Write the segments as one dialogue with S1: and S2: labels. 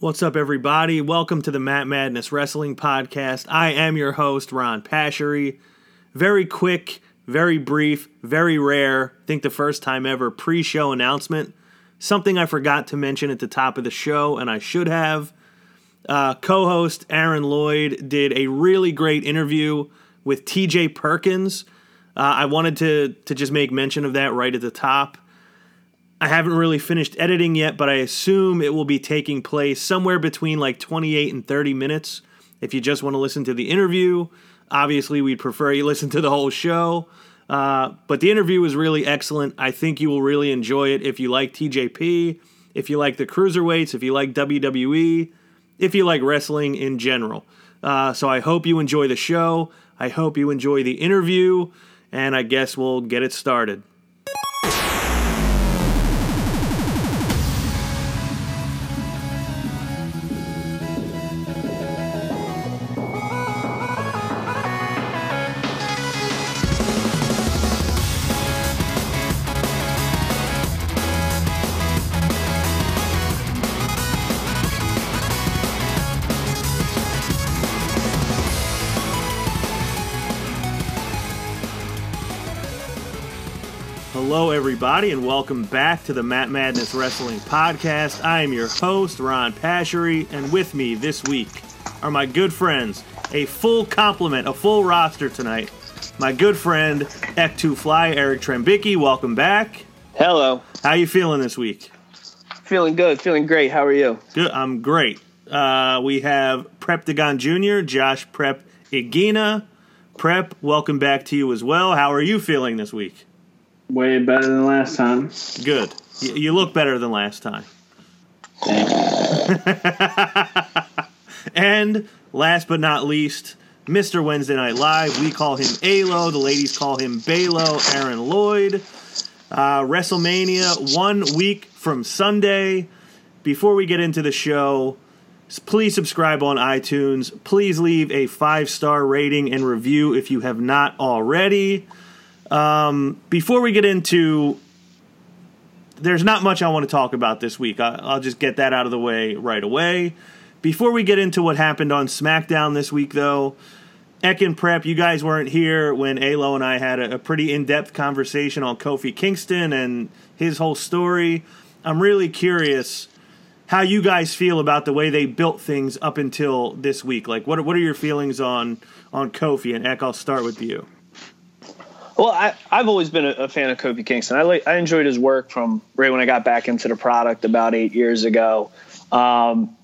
S1: What's up, everybody? Welcome to the Matt Madness Wrestling Podcast. I am your host, Ron Pashery. Very quick, very brief, very rare, I think the first time ever pre show announcement. Something I forgot to mention at the top of the show, and I should have. Uh, Co host Aaron Lloyd did a really great interview with TJ Perkins. Uh, I wanted to, to just make mention of that right at the top. I haven't really finished editing yet, but I assume it will be taking place somewhere between like 28 and 30 minutes. If you just want to listen to the interview, obviously we'd prefer you listen to the whole show. Uh, but the interview was really excellent. I think you will really enjoy it if you like TJP, if you like the cruiserweights, if you like WWE, if you like wrestling in general. Uh, so I hope you enjoy the show. I hope you enjoy the interview, and I guess we'll get it started. Everybody, and welcome back to the Matt Madness Wrestling Podcast. I am your host, Ron Pashery, and with me this week are my good friends. A full complement, a full roster tonight. My good friend, Ek2 Fly, Eric Trembicki. Welcome back.
S2: Hello.
S1: How you feeling this week?
S2: Feeling good. Feeling great. How are you?
S1: Good. I'm great. Uh, we have Prep Dagon Jr., Josh Prep Igina. Prep, welcome back to you as well. How are you feeling this week?
S3: Way better than last time.
S1: Good. Y- you look better than last time. and last but not least, Mr. Wednesday Night Live. We call him Alo. The ladies call him Balo. Aaron Lloyd. Uh, WrestleMania one week from Sunday. Before we get into the show, please subscribe on iTunes. Please leave a five star rating and review if you have not already. Um, before we get into there's not much I want to talk about this week. I, I'll just get that out of the way right away. Before we get into what happened on SmackDown this week, though, Eck and Prep, you guys weren't here when Alo and I had a, a pretty in depth conversation on Kofi Kingston and his whole story. I'm really curious how you guys feel about the way they built things up until this week. Like, what what are your feelings on on Kofi? And Eck, I'll start with you.
S2: Well, I, I've always been a, a fan of Kofi Kingston. I, like, I enjoyed his work from right when I got back into the product about eight years ago. Um,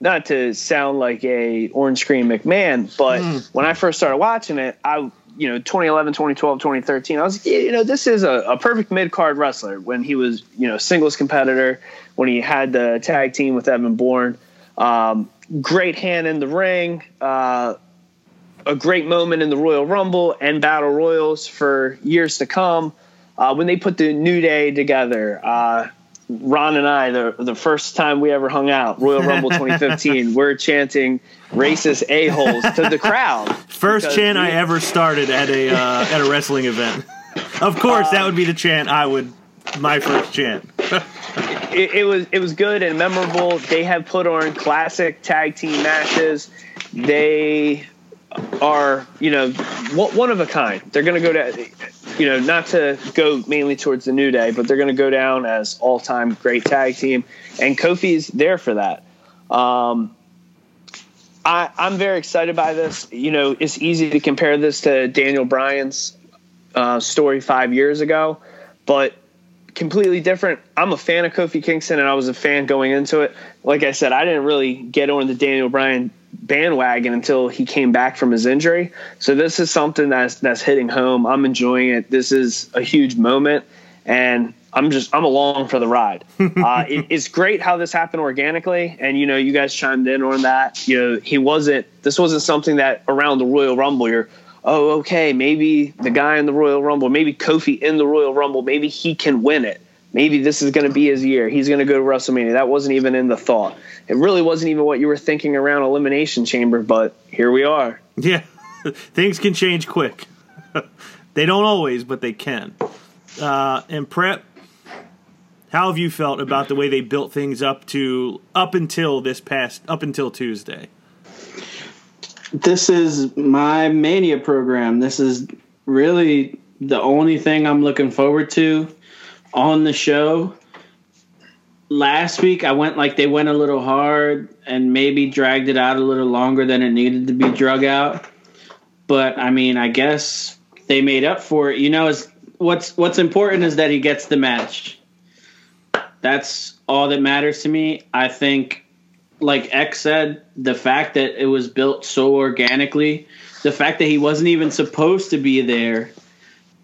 S2: not to sound like a orange screen McMahon, but when I first started watching it, I you know 2011, 2012, 2013, I was you know this is a, a perfect mid card wrestler when he was you know singles competitor when he had the tag team with Evan Bourne. Um, great hand in the ring. Uh, a great moment in the Royal Rumble and Battle Royals for years to come. Uh, when they put the New Day together, uh, Ron and I, the, the first time we ever hung out, Royal Rumble 2015, we're chanting racist a-holes to the crowd.
S1: First chant I ever started at a uh, at a wrestling event. Of course, that would be the chant I would my first chant.
S2: it, it was it was good and memorable. They have put on classic tag team matches. They are you know one of a kind. They're going to go to you know not to go mainly towards the new day, but they're going to go down as all time great tag team. And Kofi's there for that. Um, I, I'm very excited by this. You know, it's easy to compare this to Daniel Bryan's uh, story five years ago, but completely different. I'm a fan of Kofi Kingston, and I was a fan going into it. Like I said, I didn't really get on the Daniel Bryan bandwagon until he came back from his injury. So this is something that's that's hitting home. I'm enjoying it. This is a huge moment, and I'm just I'm along for the ride. uh, it, it's great how this happened organically, and you know you guys chimed in on that. You know he wasn't. This wasn't something that around the Royal Rumble you're oh, okay, maybe the guy in the Royal Rumble, maybe Kofi in the Royal Rumble, maybe he can win it. Maybe this is going to be his year. He's going to go to WrestleMania. That wasn't even in the thought. It really wasn't even what you were thinking around Elimination Chamber, but here we are.
S1: Yeah, things can change quick. they don't always, but they can. Uh, and prep. How have you felt about the way they built things up to up until this past up until Tuesday?
S3: This is my mania program. This is really the only thing I'm looking forward to on the show. Last week I went like they went a little hard and maybe dragged it out a little longer than it needed to be drug out. But I mean, I guess they made up for it. You know, is what's what's important is that he gets the match. That's all that matters to me. I think like X said, the fact that it was built so organically, the fact that he wasn't even supposed to be there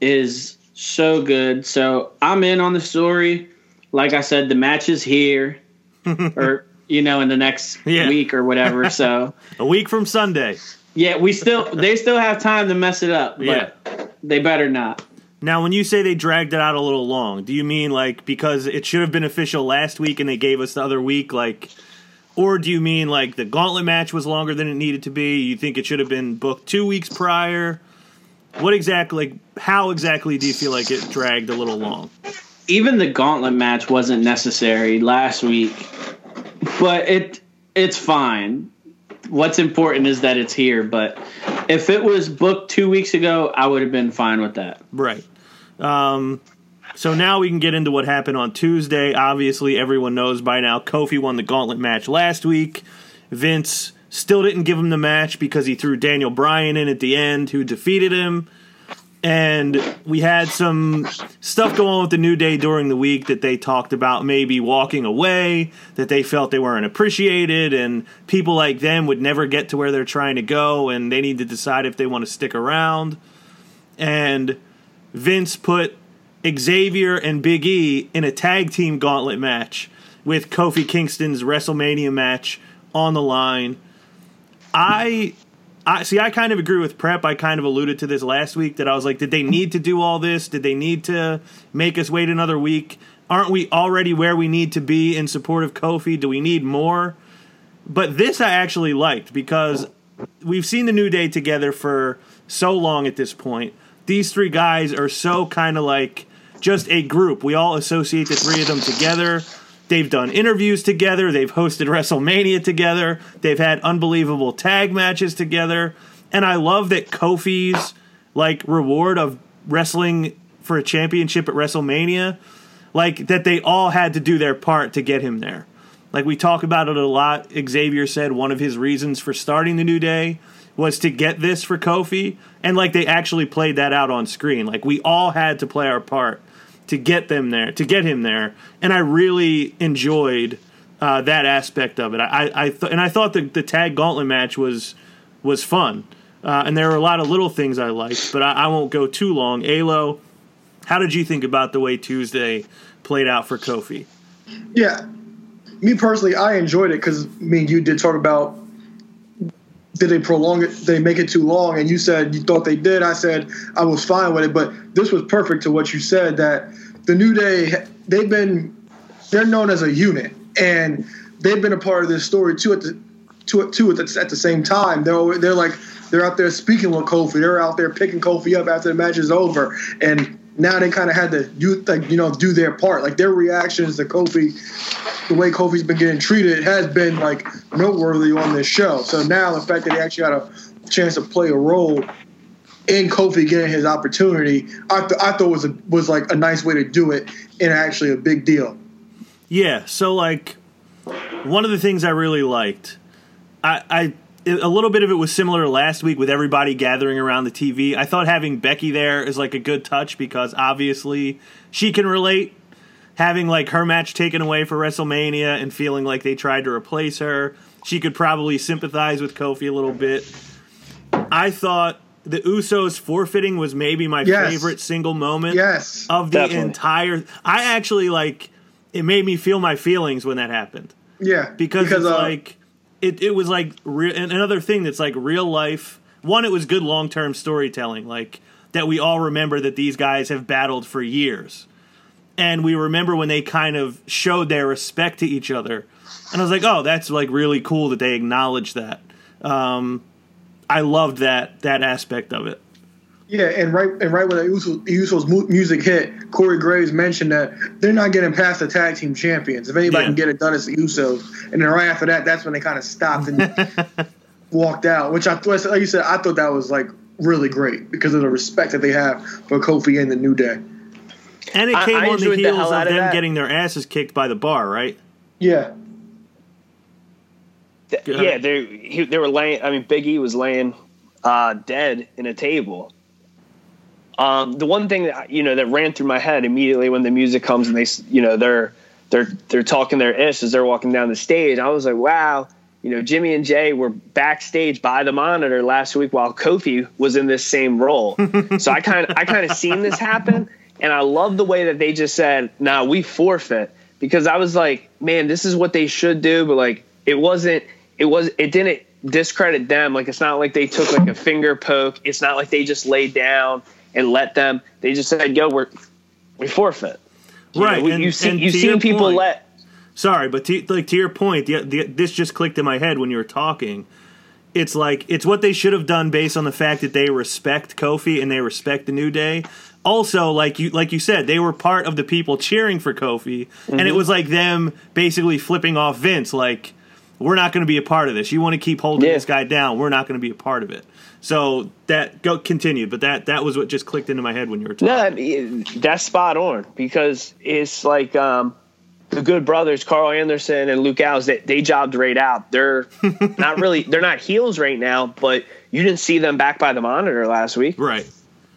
S3: is so good. So I'm in on the story. Like I said, the match is here, or you know, in the next
S1: Yeah.
S3: week or whatever. So
S1: A week from Sunday.
S3: yeah, we still they still have time to mess it up, but
S1: Yeah.
S3: they better not.
S1: Now, when you say they dragged it out a little long, do you mean like because it should have been official last week and they gave us the other week, like, or do you mean like the gauntlet match was longer than it needed to be? You think it should have been booked two weeks prior? What exactly, like, how exactly do you feel like it dragged a little long?
S3: even the gauntlet match wasn't necessary last week, but it it's fine. What's important is that it's here. But if it was booked two weeks ago, I would have been fine with that.
S1: Right. Um, so now we can get into what happened on Tuesday. Obviously, everyone knows by now Kofi won the gauntlet match last week. Vince still didn't give him the match because he threw Daniel Bryan in at the end, who defeated him. And we had some stuff going on with the New Day during the week that they talked about maybe walking away, that they felt they weren't appreciated, and people like them would never get to where they're trying to go, and they need to decide if they want to stick around. And Vince put Xavier and Big E in a tag team gauntlet match with Kofi Kingston's WrestleMania match on the line. I I see I kind of agree with Prep. I kind of alluded to this last week that I was like, did they need to do all this? Did they need to make us wait another week? Aren't we already where we need to be in support of Kofi? Do we need more? But this I actually liked because we've seen the New Day together for so long at this point. These three guys are so kind of like just a group. We all associate the three of them together. They've done interviews together. They've hosted WrestleMania together. They've had unbelievable tag matches together. And I love that Kofi's like reward of wrestling for a championship at WrestleMania, like that they all had to do their part to get him there. Like we talk about it a lot. Xavier said one of his reasons for starting the New Day was to get this for Kofi, and like they actually played that out on screen. Like we all had to play our part to get them there, to get him there, and I really enjoyed uh, that aspect of it. I, I th- and I thought the, the tag gauntlet match was was fun, uh, and there were a lot of little things I liked, but I, I won't go too long. Alo, how did you think about the way Tuesday played out for Kofi?
S4: Yeah, me personally, I enjoyed it because me and you did talk about did they prolong it? They make it too long? And you said you thought they did. I said I was fine with it, but this was perfect to what you said that the New Day they've been they're known as a unit and they've been a part of this story too at the to too at the, at the same time. They're they're like they're out there speaking with Kofi. They're out there picking Kofi up after the match is over and. Now they kind of had to do like you know do their part. Like their reactions to Kofi the way Kofi's been getting treated has been like noteworthy on this show. So now the fact that he actually had a chance to play a role in Kofi getting his opportunity, I, th- I thought was a, was like a nice way to do it and actually a big deal.
S1: Yeah, so like one of the things I really liked, I, I a little bit of it was similar to last week with everybody gathering around the TV. I thought having Becky there is like a good touch because obviously she can relate. Having like her match taken away for WrestleMania and feeling like they tried to replace her, she could probably sympathize with Kofi a little bit. I thought the Usos forfeiting was maybe my
S4: Yes.
S1: favorite single moment
S4: Yes.
S1: of the
S2: Definitely.
S1: entire. I actually like it made me feel my feelings when that happened
S4: Yeah.
S1: because, it's
S4: uh,
S1: like it, it was like re- another thing that's like real life. One, it was good long term storytelling, like that we all remember that these guys have battled for years, and we remember when they kind of showed their respect to each other. And I was like, oh, that's like really cool that they acknowledge that. Um, I loved that that aspect of it.
S4: Yeah, and right and right when the Usos, Usos music hit, Corey Graves mentioned that they're not getting past the tag team champions. If anybody
S1: Yeah.
S4: can get it done, it's the Usos. And then right after that, that's when they kind of stopped and walked out. Which I thought, like you said, I thought that was like really great because of the respect that they have for Kofi and the New Day.
S1: And it came
S2: I
S1: on the
S2: enjoyed the
S1: heels of
S2: of
S1: them
S2: that.
S1: getting their asses kicked by the bar, right?
S4: Yeah,
S2: Th- yeah, they they were laying. I mean, Big E was laying uh, dead in a table. Um, the one thing that you know that ran through my head immediately when the music comes and they you know they're they're they're talking their ish as they're walking down the stage. I was like, wow, you know, Jimmy and Jay were backstage by the monitor last week while Kofi was in this same role. so I kind of I kind of seen this happen, and I love the way that they just said, "Nah, we forfeit," because I was like, man, this is what they should do, but like it wasn't. It was. It didn't discredit them. Like it's not like they took like a finger poke. It's not like they just laid down and let them. They just said, "Yo, we're we forfeit." You
S1: Right,
S2: know, we-
S1: and-
S2: you've seen
S1: and
S2: you've seen people
S1: point-
S2: let.
S1: Sorry, but to, like to your point, the, the, this just clicked in my head when you were talking. It's like it's what they should have done based on the fact that they respect Kofi and they respect the New Day. Also, like you like you said, they were part of the people cheering for Kofi, and
S2: Mm-hmm.
S1: it was like them basically flipping off Vince, like we're not going to be a part of this. You want to keep holding
S2: Yeah.
S1: this guy down, we're not going to be a part of it. So that go continued, but that that was what just clicked into my head when you were talking.
S2: No, that's spot on because it's like um, the good brothers, Karl Anderson and Luke Gallows. They, they jobbed right out. They're not really. They're not heels right now, but you didn't see them back by the monitor last week.
S1: Right.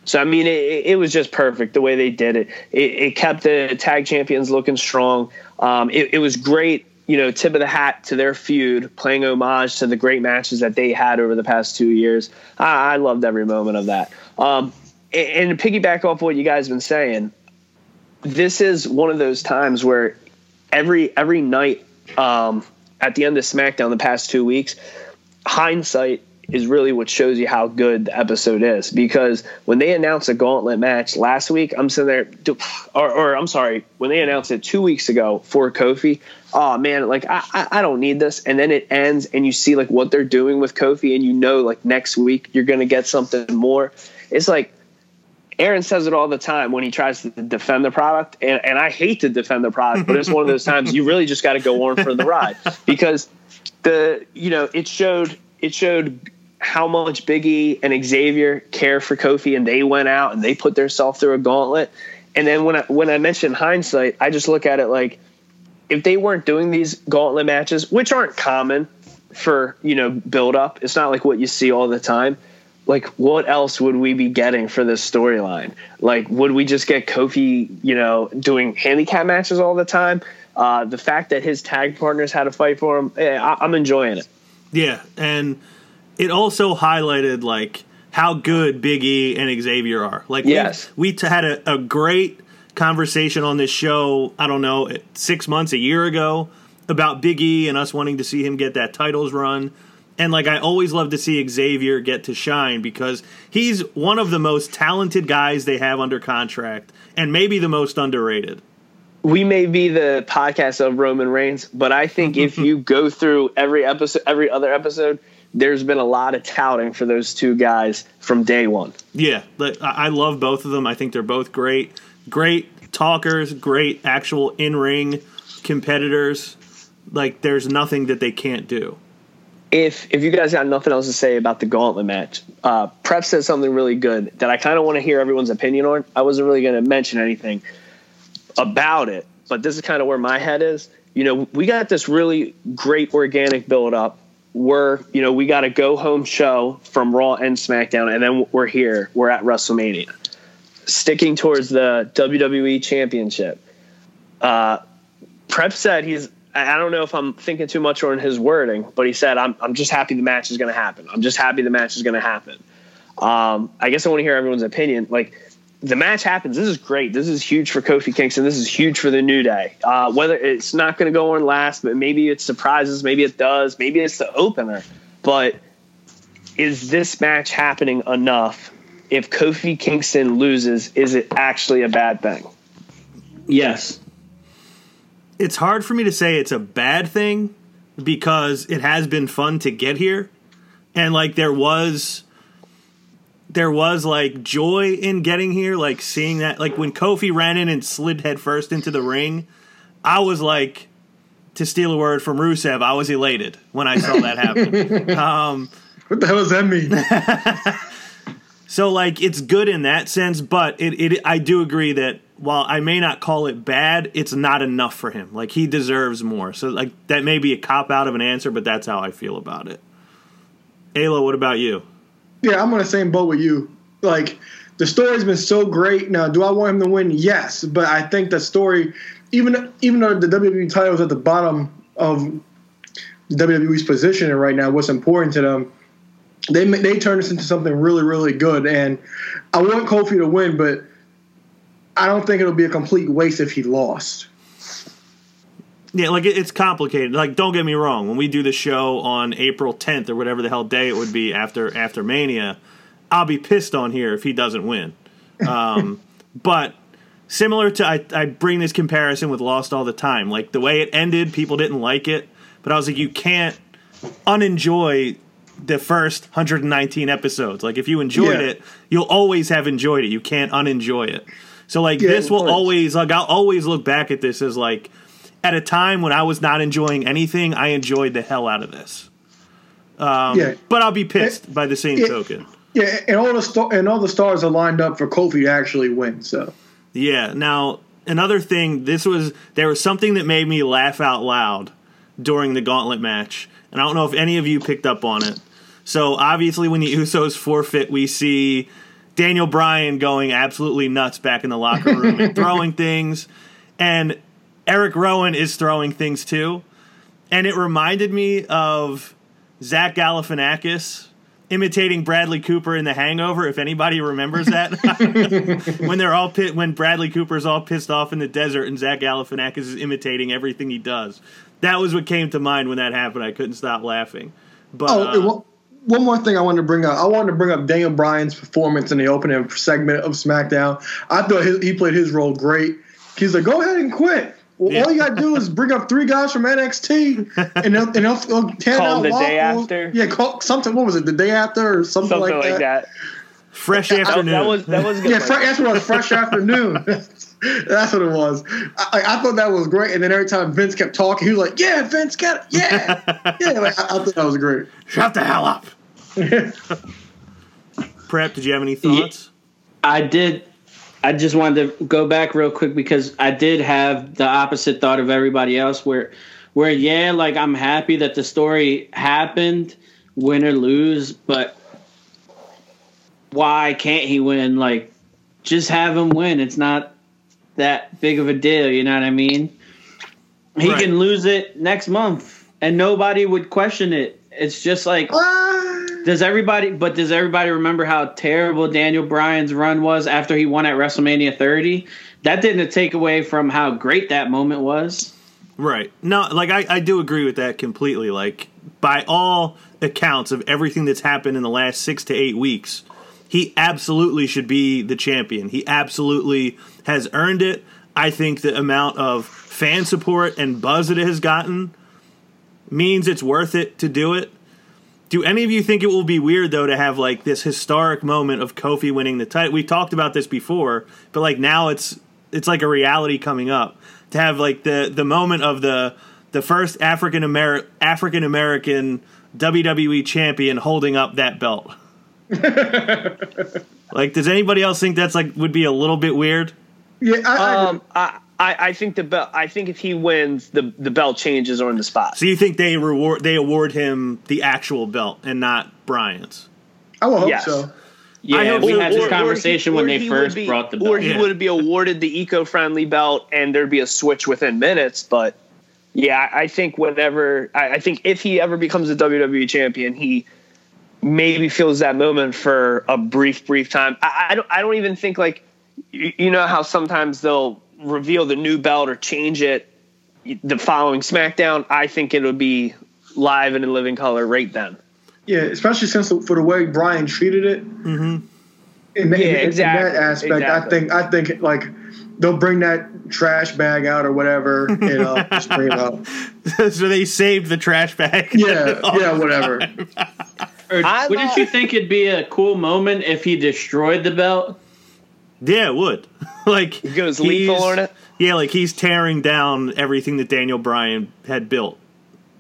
S2: So I mean, it, it was just perfect the way they did it. It, it kept the tag champions looking strong. Um, it, it was great, you know, tip of the hat to their feud, playing homage to the great matches that they had over the past two years. I, I loved every moment of that. Um, and, and to piggyback off what you guys have been saying, this is one of those times where every every night um, at the end of SmackDown the past two weeks, hindsight is really what shows you how good the episode is. Because when they announced a gauntlet match last week, I'm sitting there, or, or I'm sorry, when they announced it two weeks ago for Kofi, oh man, like I, I, I don't need this. And then it ends, and you see like what they're doing with Kofi, and you know like next week you're gonna get something more. It's like Aaron says it all the time when he tries to defend the product, and, and I hate to defend the product, but it's one of those times you really just got to go on for the ride because the you know it showed it showed how much Biggie and Xavier care for Kofi, and they went out and they put themselves through a gauntlet. And then when I when I mention hindsight, I just look at it like if they weren't doing these gauntlet matches, which aren't common for you know build up, it's not like what you see all the time like what else would we be getting for this storyline? Like, would we just get Kofi, you know, doing handicap matches all the time? Uh, the fact that his tag partners had to fight for him, eh, I, I'm enjoying it.
S1: Yeah, and it also highlighted like how good Big E and Xavier are. Like, we-
S2: Yes.
S1: we, t- had a, a great conversation on this show. I don't know, six months, a year ago, about Big E and us wanting to see him get that titles run. And like, I always love to see Xavier get to shine because he's one of the most talented guys they have under contract, and maybe the most underrated.
S2: We may be the podcast of Roman Reigns, but I think if you go through every episode, every other episode, there's been a lot of touting for those two guys from day one.
S1: Yeah, I I love both of them. I think they're both great, great talkers, great actual in ring competitors. Like, there's nothing that they can't do.
S2: if if you guys got nothing else to say about the gauntlet match, uh, Prep said something really good that I kind of want to hear everyone's opinion on. I wasn't really going to mention anything about it, but this is kind of where my head is. You know, we got this really great organic build up where you know we got a go home show from Raw and SmackDown, and then we're here. We're at WrestleMania, sticking towards the WWE Championship. Uh, Prep said he's. I I don't know if I'm thinking too much on his wording, but he said, "I'm I'm just happy the match is going to happen. I'm just happy the match is going to happen." Um, I guess I want to hear everyone's opinion. Like the match happens. This is great. This is huge for Kofi Kingston. This is huge for the New Day. Uh, whether it's not going to go on last, but maybe it surprises. Maybe it does. Maybe it's the opener. But is this match happening enough? If Kofi Kingston loses, is it actually a bad thing?
S3: Yes.
S1: It's hard for me to say it's a bad thing because it has been fun to get here. And like there was there was like joy in getting here, like seeing that, like when Kofi ran in and slid headfirst into the ring, I was like, to steal a word from Rusev, I was elated when I saw that happen. um,
S4: What the hell does that mean?
S1: so like it's good in that sense, but it, it I do agree that while I may not call it bad, it's not enough for him. Like he deserves more. So like that may be a cop out of an answer, but that's how I feel about it. Ayla, what about you?
S4: Yeah, I'm on the same boat with you. Like the story's been so great. Now, do I want him to win? Yes, but I think the story, even even though the WWE title is at the bottom of WWE's position right now, what's important to them, they they turn this into something really really good. And I want Kofi to win, but I don't think it'll be a complete waste if he lost.
S1: Yeah, like it, it's complicated. Like, don't get me wrong. When we do the show on April 10th or whatever the hell day it would be after after Mania, I'll be pissed on here if he doesn't win. Um, but similar to, I, I bring this comparison with Lost all the time. Like the way it ended, people didn't like it, but I was like, you can't unenjoy the first 119 episodes. Like if you enjoyed
S4: Yeah.
S1: it, you'll always have enjoyed it. You can't unenjoy it. So like
S4: Yeah,
S1: this will always like I'll always look back at this as like at a time when I was not enjoying anything, I enjoyed the hell out of this.
S4: Um, yeah,
S1: But I'll be pissed by the same
S4: it-
S1: token.
S4: yeah, and all the sta- and all the stars are lined up for Kofi to actually win. So
S1: Yeah. Now, another thing, this was there was something that made me laugh out loud during the gauntlet match, and I don't know if any of you picked up on it. So obviously, when the Usos forfeit, we see Daniel Bryan going absolutely nuts back in the locker room and throwing things, and Eric Rowan is throwing things too, and it reminded me of Zach Galifianakis imitating Bradley Cooper in The Hangover. If anybody remembers that, when they're all pit, when Bradley Cooper's all pissed off in the desert and Zach Galifianakis is imitating everything he does. That was what came to mind when that happened. I couldn't stop laughing. But
S4: Oh,
S1: uh,
S4: one- more thing I wanted to bring up. I wanted to bring up Daniel Bryan's performance in the opening segment of SmackDown. I thought he played his role great. He's like, go ahead and quit. Well,
S1: Yeah.
S4: all you got to do is bring up three guys from NXT, and they'll, and they'll, they'll hand
S2: Call
S4: out
S2: the day after?
S4: Yeah, call, something. What was it? The day after, or something,
S2: Something
S4: like,
S2: like
S4: that.
S2: that.
S1: fresh
S2: That,
S1: afternoon.
S2: that was that was good.
S4: Yeah,
S2: one.
S4: fre- that's what was. Fresh afternoon. that's what it was. I, I thought that was great. And then every time Vince kept talking, he was like, "Yeah, Vince, get it. Yeah, yeah." Like, I, I thought that was great.
S1: Shut the hell up. Prep, did you have any thoughts?
S3: I did. I just wanted to go back real quick because I did have the opposite thought of everybody else. Where, where yeah, like I'm happy that the story happened, win or lose, but why can't he win? Like, just have him win. It's not that big of a deal. You know what I mean? He
S1: Right.
S3: can lose it next month, and nobody would question it. It's just like
S4: Ah.
S3: Does everybody? But does everybody remember how terrible Daniel Bryan's run was after he won at WrestleMania 30? That didn't take away from how great that moment was.
S1: Right. No, like I, I do agree with that completely. Like by all accounts of everything that's happened in the last six to eight weeks, he absolutely should be the champion. He absolutely has earned it. I think the amount of fan support and buzz that it has gotten means it's worth it to do it. Do any of you think it will be weird though to have like this historic moment of Kofi winning the title? We talked about this before, but like now it's it's like a reality coming up to have like the the moment of the the first African American African American WWE champion holding up that belt. like, does anybody else think that's like would be a little bit weird?
S4: Yeah, I, I,
S2: Um, I, I I think the belt. I think if he wins, the the belt changes on the spot.
S1: So you think they reward they award him the actual belt and not Bryan's?
S4: I will hope
S2: yes.
S4: so.
S3: Yeah,
S1: hope
S3: we
S1: so.
S3: had this
S2: or
S3: conversation
S2: he-
S3: when they first
S2: be-
S3: brought the belt.
S2: Or he
S1: Yeah.
S2: would be awarded the eco-friendly belt, and there'd be a switch within minutes. But yeah, I I think whenever I, I think if he ever becomes a WWE champion, he maybe feels that moment for a brief, brief time. I, I don't. I don't even think like you, you know how sometimes they'll reveal the new belt or change it the following SmackDown. I think it would be live and in living color right then.
S4: Yeah, especially since for the way Bryan treated it. Mm-hmm. In, that-
S2: Yeah,
S4: in- in that aspect, I think I think like they'll bring that trash bag out or whatever, and uh, just bring it out.
S1: so they saved the trash bag.
S4: Yeah, yeah, whatever.
S3: Or
S2: I
S3: wouldn't
S2: love-
S3: you think it'd be a cool moment if he destroyed the belt?
S1: Yeah, it would. like he
S2: goes lethal on it?
S1: Yeah, like he's tearing down everything that Daniel Bryan had built.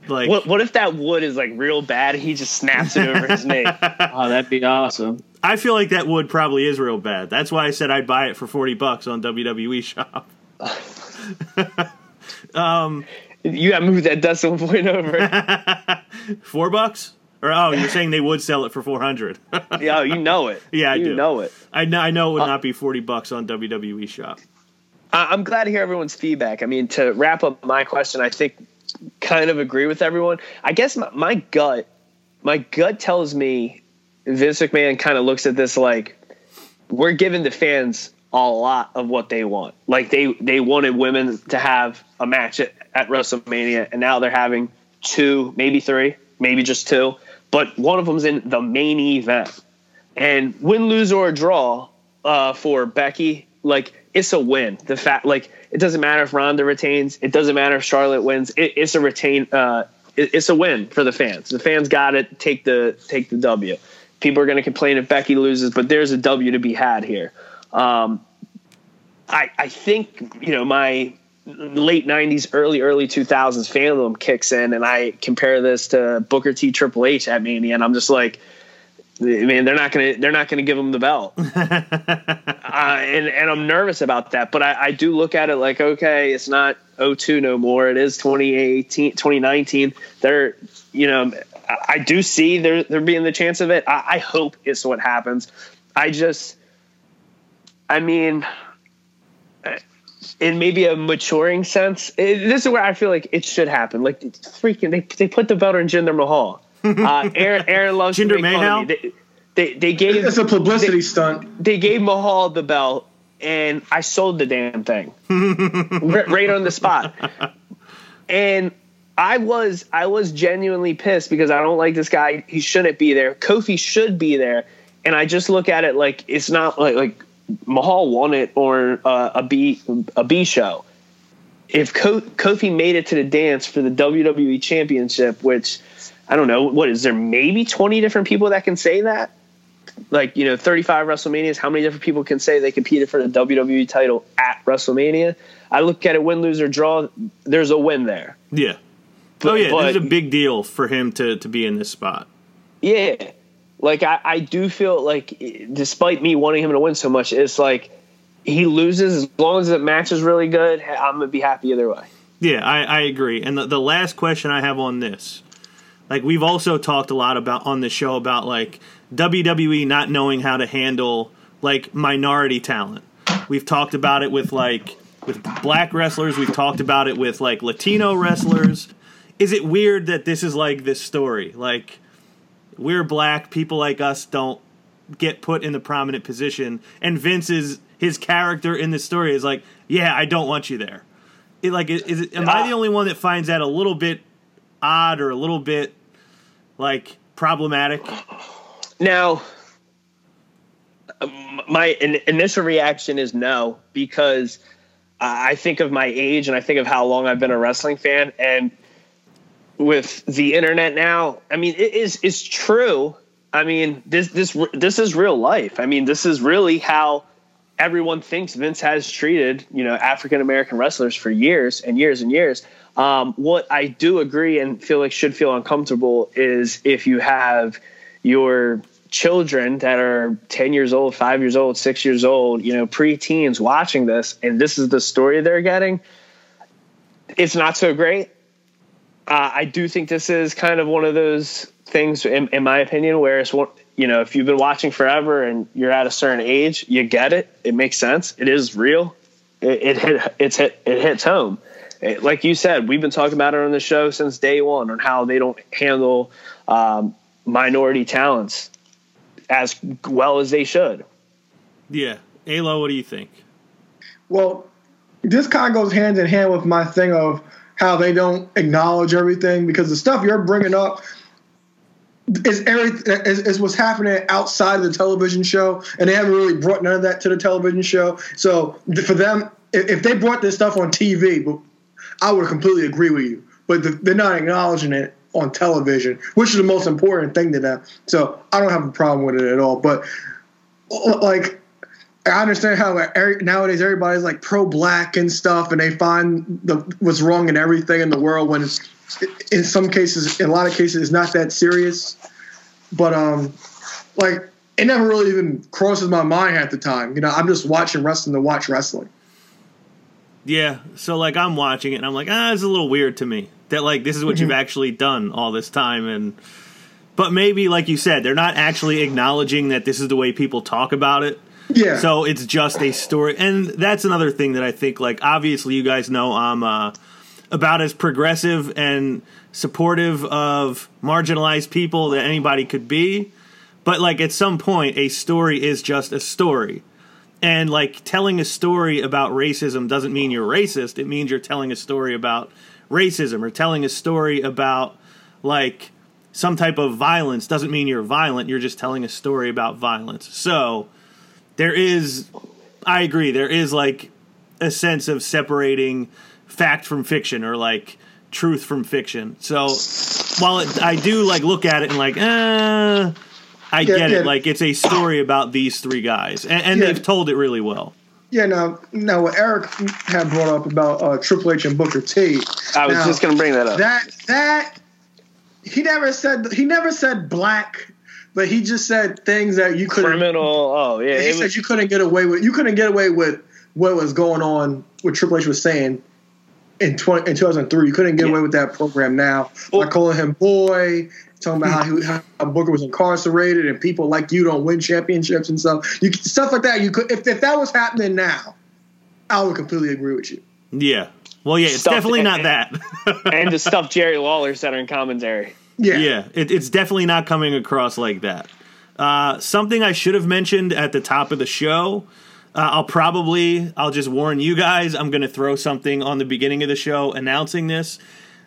S1: Like
S2: What what if that wood is like real bad? and He just snaps it over his knee.
S3: Oh, that'd be awesome.
S1: I feel like that wood probably is real bad. That's why I said I'd buy it for forty bucks on WWE Shop.
S2: Um, you got to move that decimal point over.
S1: Four bucks? Or oh, you're saying they would sell it for four hundred?
S2: Yo, you know it.
S1: Yeah, I
S2: you
S1: do.
S2: know it.
S1: I know, I know it would uh, not be forty bucks on WWE Shop.
S2: I- I'm glad to hear everyone's feedback. I mean, to wrap up my question, I think kind of agree with everyone. I guess my, my gut, my gut tells me Vince McMahon kind of looks at this like we're giving the fans a lot of what they want. Like they they wanted women to have a match at, at WrestleMania, and now they're having two, maybe three, maybe just two, but one of them's in the main event. And win, lose, or draw uh, for Becky, like it's a win. The fact, like, it doesn't matter if Ronda retains. It doesn't matter if Charlotte wins. It, it's a retain. Uh, it, it's a win for the fans. The fans got it. Take the take the W. People are going to complain if Becky loses, but there's a W to be had here. Um, I I think you know my late 90s early early 2000s fandom kicks in and i compare this to booker t triple h at mania and i'm just like man they're not gonna they're not gonna give him the belt. Uh, and and i'm nervous about that but I, I do look at it like okay it's not 02 no more. It is 2018 2019 they're you know I, I do see there there being the chance of it. I, I hope it's what happens. I just i mean in maybe a maturing sense, it, this is where I feel like it should happen. Like it's freaking, they they put the belt on Jinder Mahal. Uh, Aaron, Aaron loves
S1: Jinder Mahal?
S2: They, they, they gave
S4: It's a publicity stunt.
S2: they gave Mahal the belt, and I sold the damn thing right, right on the spot. And I was I was genuinely pissed because I don't like this guy. He shouldn't be there. Kofi should be there, and I just look at it like it's not like like Mahal won it or uh, a B a B show. If Ko- Kofi made it to the dance for the WWE Championship, which I don't know, what is there? Maybe twenty different people that can say that like you know 35 WrestleManias, how many different people can say they competed for the WWE title at WrestleMania? I look at it win, lose or draw. There's a win there.
S1: Yeah. oh yeah,
S2: but-
S1: this is a big deal for him to to be in this spot.
S2: Yeah, like I, I do feel like despite me wanting him to win so much, it's like he loses as long as the match is really good. I'm gonna be happy either way.
S1: Yeah, I, I agree. And the, the last question I have on this, like we've also talked a lot about on the show about like WWE not knowing how to handle like minority talent. We've talked about it with like with black wrestlers. We've talked about it with like Latino wrestlers. Is it weird that this is like this story? Like we're black, people like us don't get put in the prominent position, and Vince's his character in the story is like, yeah, I don't want you there. It, like, is, is it, am I the only one that finds that a little bit odd or a little bit like problematic?
S2: Now, um, my in, initial reaction is no because I think of my age and I think of how long I've been a wrestling fan, and with the internet now, I mean, it is it's true. I mean, this this this is real life. I mean, this is really how everyone thinks Vince has treated you know African American wrestlers for years and years and years. Um, what I do agree and feel like should feel uncomfortable is if you have your children that are 10 years old, five years old, six years old, you know, pre-teens watching this, and this is the story they're getting. It's not so great. Uh, I do think this is kind of one of those things, in, in my opinion, where it's one, you know, if you've been watching forever and you're at a certain age, you get it. It makes sense. It is real. It, it hit. It's hit. It hits home. It- like you said, we've been talking about it on the show since day one on how they don't handle um, minority talents as well as they should.
S1: Yeah, Alo, what do you think?
S4: Well, this kind of goes hand in hand with my thing of how they don't acknowledge everything because the stuff you're bringing up is everything is, is what's happening outside of the television show, and they haven't really brought none of that to the television show. So for them, if, if they brought this stuff on TV, I would completely agree with you. But they're not acknowledging it on television, which is the most important thing to them. So I don't have a problem with it at all. But uh, like, I understand how nowadays everybody's like pro black and stuff, and they find the what's wrong in everything in the world when in some cases, in a lot of cases, it's not that serious. But um, like it never really even crosses my mind at the time. You know, I'm just watching wrestling to watch wrestling.
S1: Yeah, so like I'm watching it and I'm like, ah, it's a little weird to me that like this is what mm-hmm. you've actually done all this time and but maybe like you said, they're not actually acknowledging that this is the way people talk about it.
S4: Yeah.
S1: So it's just a story and that's another thing that I think like obviously you guys know I'm uh about as progressive and supportive of marginalized people that anybody could be. But like at some point a story is just a story and like telling a story about racism doesn't mean you're racist. It means you're telling a story about racism or telling a story about like some type of violence doesn't mean you're violent. You're just telling a story about violence. So there is, I agree, there is like a sense of separating fact from fiction or like truth from fiction. So while it, I do like look at it and like, uh, I yeah, get it. Like it's a story about these three guys, and, and yeah. they've told it really well.
S4: Yeah. Now, now what Eric had brought up about uh, Triple H and Booker T.
S2: I was
S4: now,
S2: just going to bring that up.
S4: That that he never said he never said black, but he just said things that you couldn't.
S2: Criminal. Oh yeah.
S4: He said was, you couldn't get away with. You couldn't get away with what was going on. What Triple H was saying in 20, in 2003. You couldn't get yeah. away with that program now well, by calling him boy talking about how, he, hmm. how Booker was incarcerated and people like you don't win championships and stuff. You stuff like that. You could if, if that was happening now, I would completely agree with you.
S1: Yeah. Well, yeah, it's definitely and, not that.
S2: and the stuff Jerry Lawler said in commentary.
S1: Yeah, yeah, it, it's definitely not coming across like that. Uh, something I should have mentioned at the top of the show. Uh, I'll probably, I'll just warn you guys. I'm going to throw something on the beginning of the show announcing this.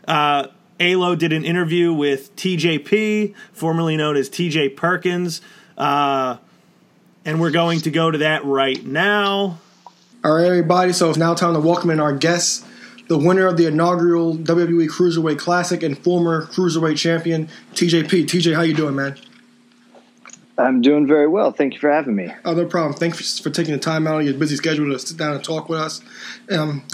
S1: Uh, Alo did an interview with TJP, formerly known as TJ Perkins, uh, and we're going to go to that right now.
S4: All right, everybody. So it's now time to welcome in our guests, the winner of the inaugural WWE Cruiserweight Classic and former Cruiserweight champion TJP. TJ, how you doing, man?
S5: I'm doing very well. Thank you for having me.
S4: Oh, no problem. Thanks for taking the time out of your busy schedule to sit down and talk with us. Um,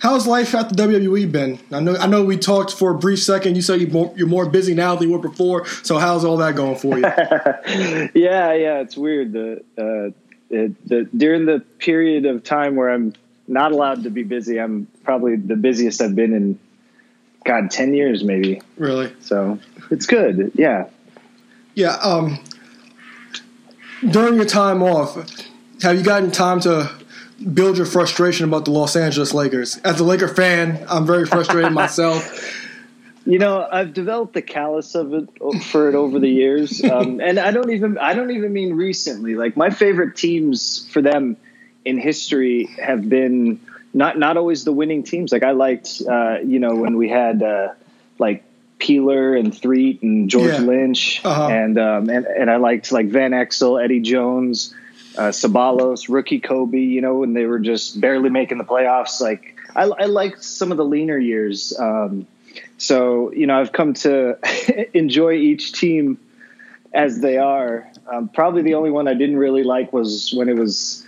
S4: how's life at the WWE been? I know I know we talked for a brief second. You said you're more, you're more busy now than you were before. So how's all that going for you?
S5: yeah, yeah, it's weird. The, uh, it, the during the period of time where I'm not allowed to be busy, I'm probably the busiest I've been in God ten years maybe.
S4: Really?
S5: So it's good. Yeah.
S4: Yeah. Um, during your time off, have you gotten time to build your frustration about the Los Angeles Lakers? As a Laker fan, I'm very frustrated myself.
S5: You know, I've developed the callus of it for it over the years, um, and I don't even I don't even mean recently. Like my favorite teams for them in history have been not not always the winning teams. Like I liked, uh, you know, when we had uh, like Peeler and Threatt and George yeah. Lynch, uh-huh. and um, and and I liked like Van Exel, Eddie Jones, uh, Ceballos, rookie Kobe. You know, when they were just barely making the playoffs. Like I, I liked some of the leaner years. Um, so you know, I've come to enjoy each team as they are. Um, probably the only one I didn't really like was when it was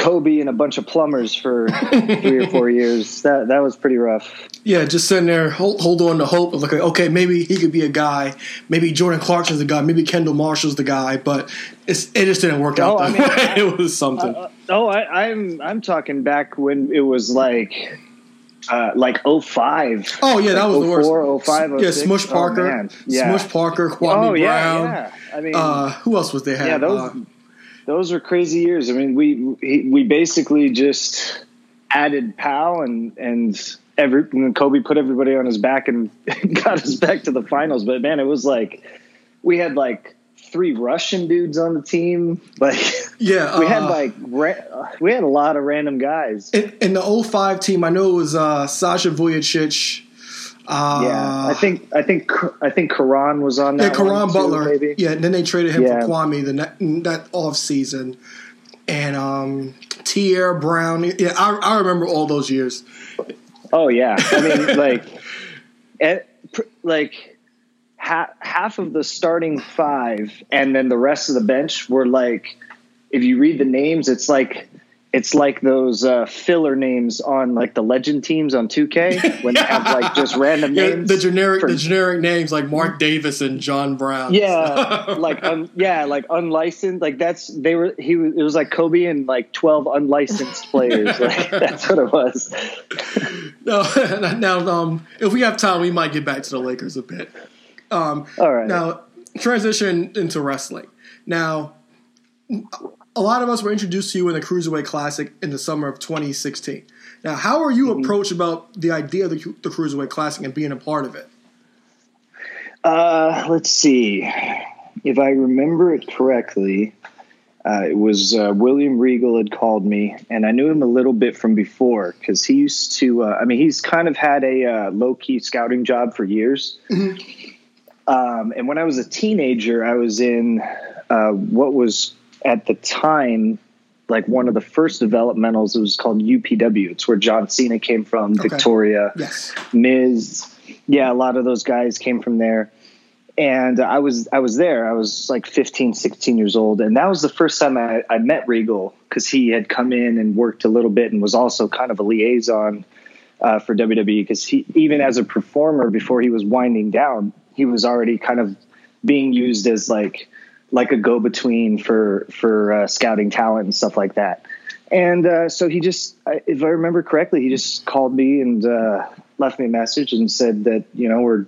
S5: Kobe and a bunch of plumbers for three or four years. That that was pretty rough.
S4: Yeah, just sitting there, hold, hold on to hope of like, okay, maybe he could be a guy. Maybe Jordan Clarkson's the guy. Maybe Kendall Marshall's the guy. But it just didn't work out. Oh, that I mean, way. it was something. Uh,
S5: oh, I, I'm I'm talking back when it was like uh, like 05.
S4: Oh yeah, that was 04, the
S5: worst. 05,
S4: 06. Yeah, Smush Parker. Oh, yeah. Smush Parker, Kwame oh, yeah, Brown.
S5: Yeah. I mean,
S4: uh, who else was they had?
S5: Yeah, those uh, those are crazy years. I mean, we we basically just added Pau and and every and Kobe put everybody on his back and got us back to the finals. But man, it was like we had like three Russian dudes on the team. Like
S4: yeah,
S5: we uh, had like ra- we had a lot of random guys.
S4: In, in the 05 team, I know it was uh, Sasha Vujacic.
S5: Uh, yeah, I think I think I think Caron was on that.
S4: Yeah, Caron Butler. Too, maybe. Yeah, and then they traded him yeah. for Kwame the ne- that off season, and um, Tierre Brown. Yeah, I, I remember all those years.
S5: Oh yeah, I mean like, like half half of the starting five, and then the rest of the bench were like, if you read the names, it's like it's like those uh, filler names on like the legend teams on 2K when they have like just random
S4: Yeah,
S5: names.
S4: the generic
S5: for-
S4: the generic names like Mark Davis and John Brown.
S5: yeah, like un, yeah, like unlicensed. Like that's they were. He was. It was like Kobe and like twelve unlicensed players. Like that's what it was.
S4: No, now, um, if we have time, we might get back to the Lakers a bit. Um,
S5: All right.
S4: Now, transition into wrestling. Now, a lot of us were introduced to you in the Cruiserweight Classic in the summer of 2016. Now, how are you
S5: Mm-hmm.
S4: approached about the idea of the, the Cruiserweight Classic and being a part of it?
S5: Uh, let's see. If I remember it correctly, uh, it was uh, William Regal had called me, and I knew him a little bit from before because he used to. Uh, I mean, he's kind of had a uh, low key scouting job for years. Um, and when I was a teenager, I was in uh, what was at the time like one of the first developmentals. It was called UPW. It's where John Cena came from,
S4: Okay.
S5: Victoria.
S4: Yes.
S5: Miz. Yeah, a lot of those guys came from there. And I was I was there. I was like 15, 16 years old. And that was the first time I, I met Regal because he had come in and worked a little bit and was also kind of a liaison uh, for WWE because he even as a performer before he was winding down, he was already kind of being used as like like a go between for for uh, scouting talent and stuff like that. And uh, so he just, if I remember correctly, he just called me and uh, left me a message and said that you know we're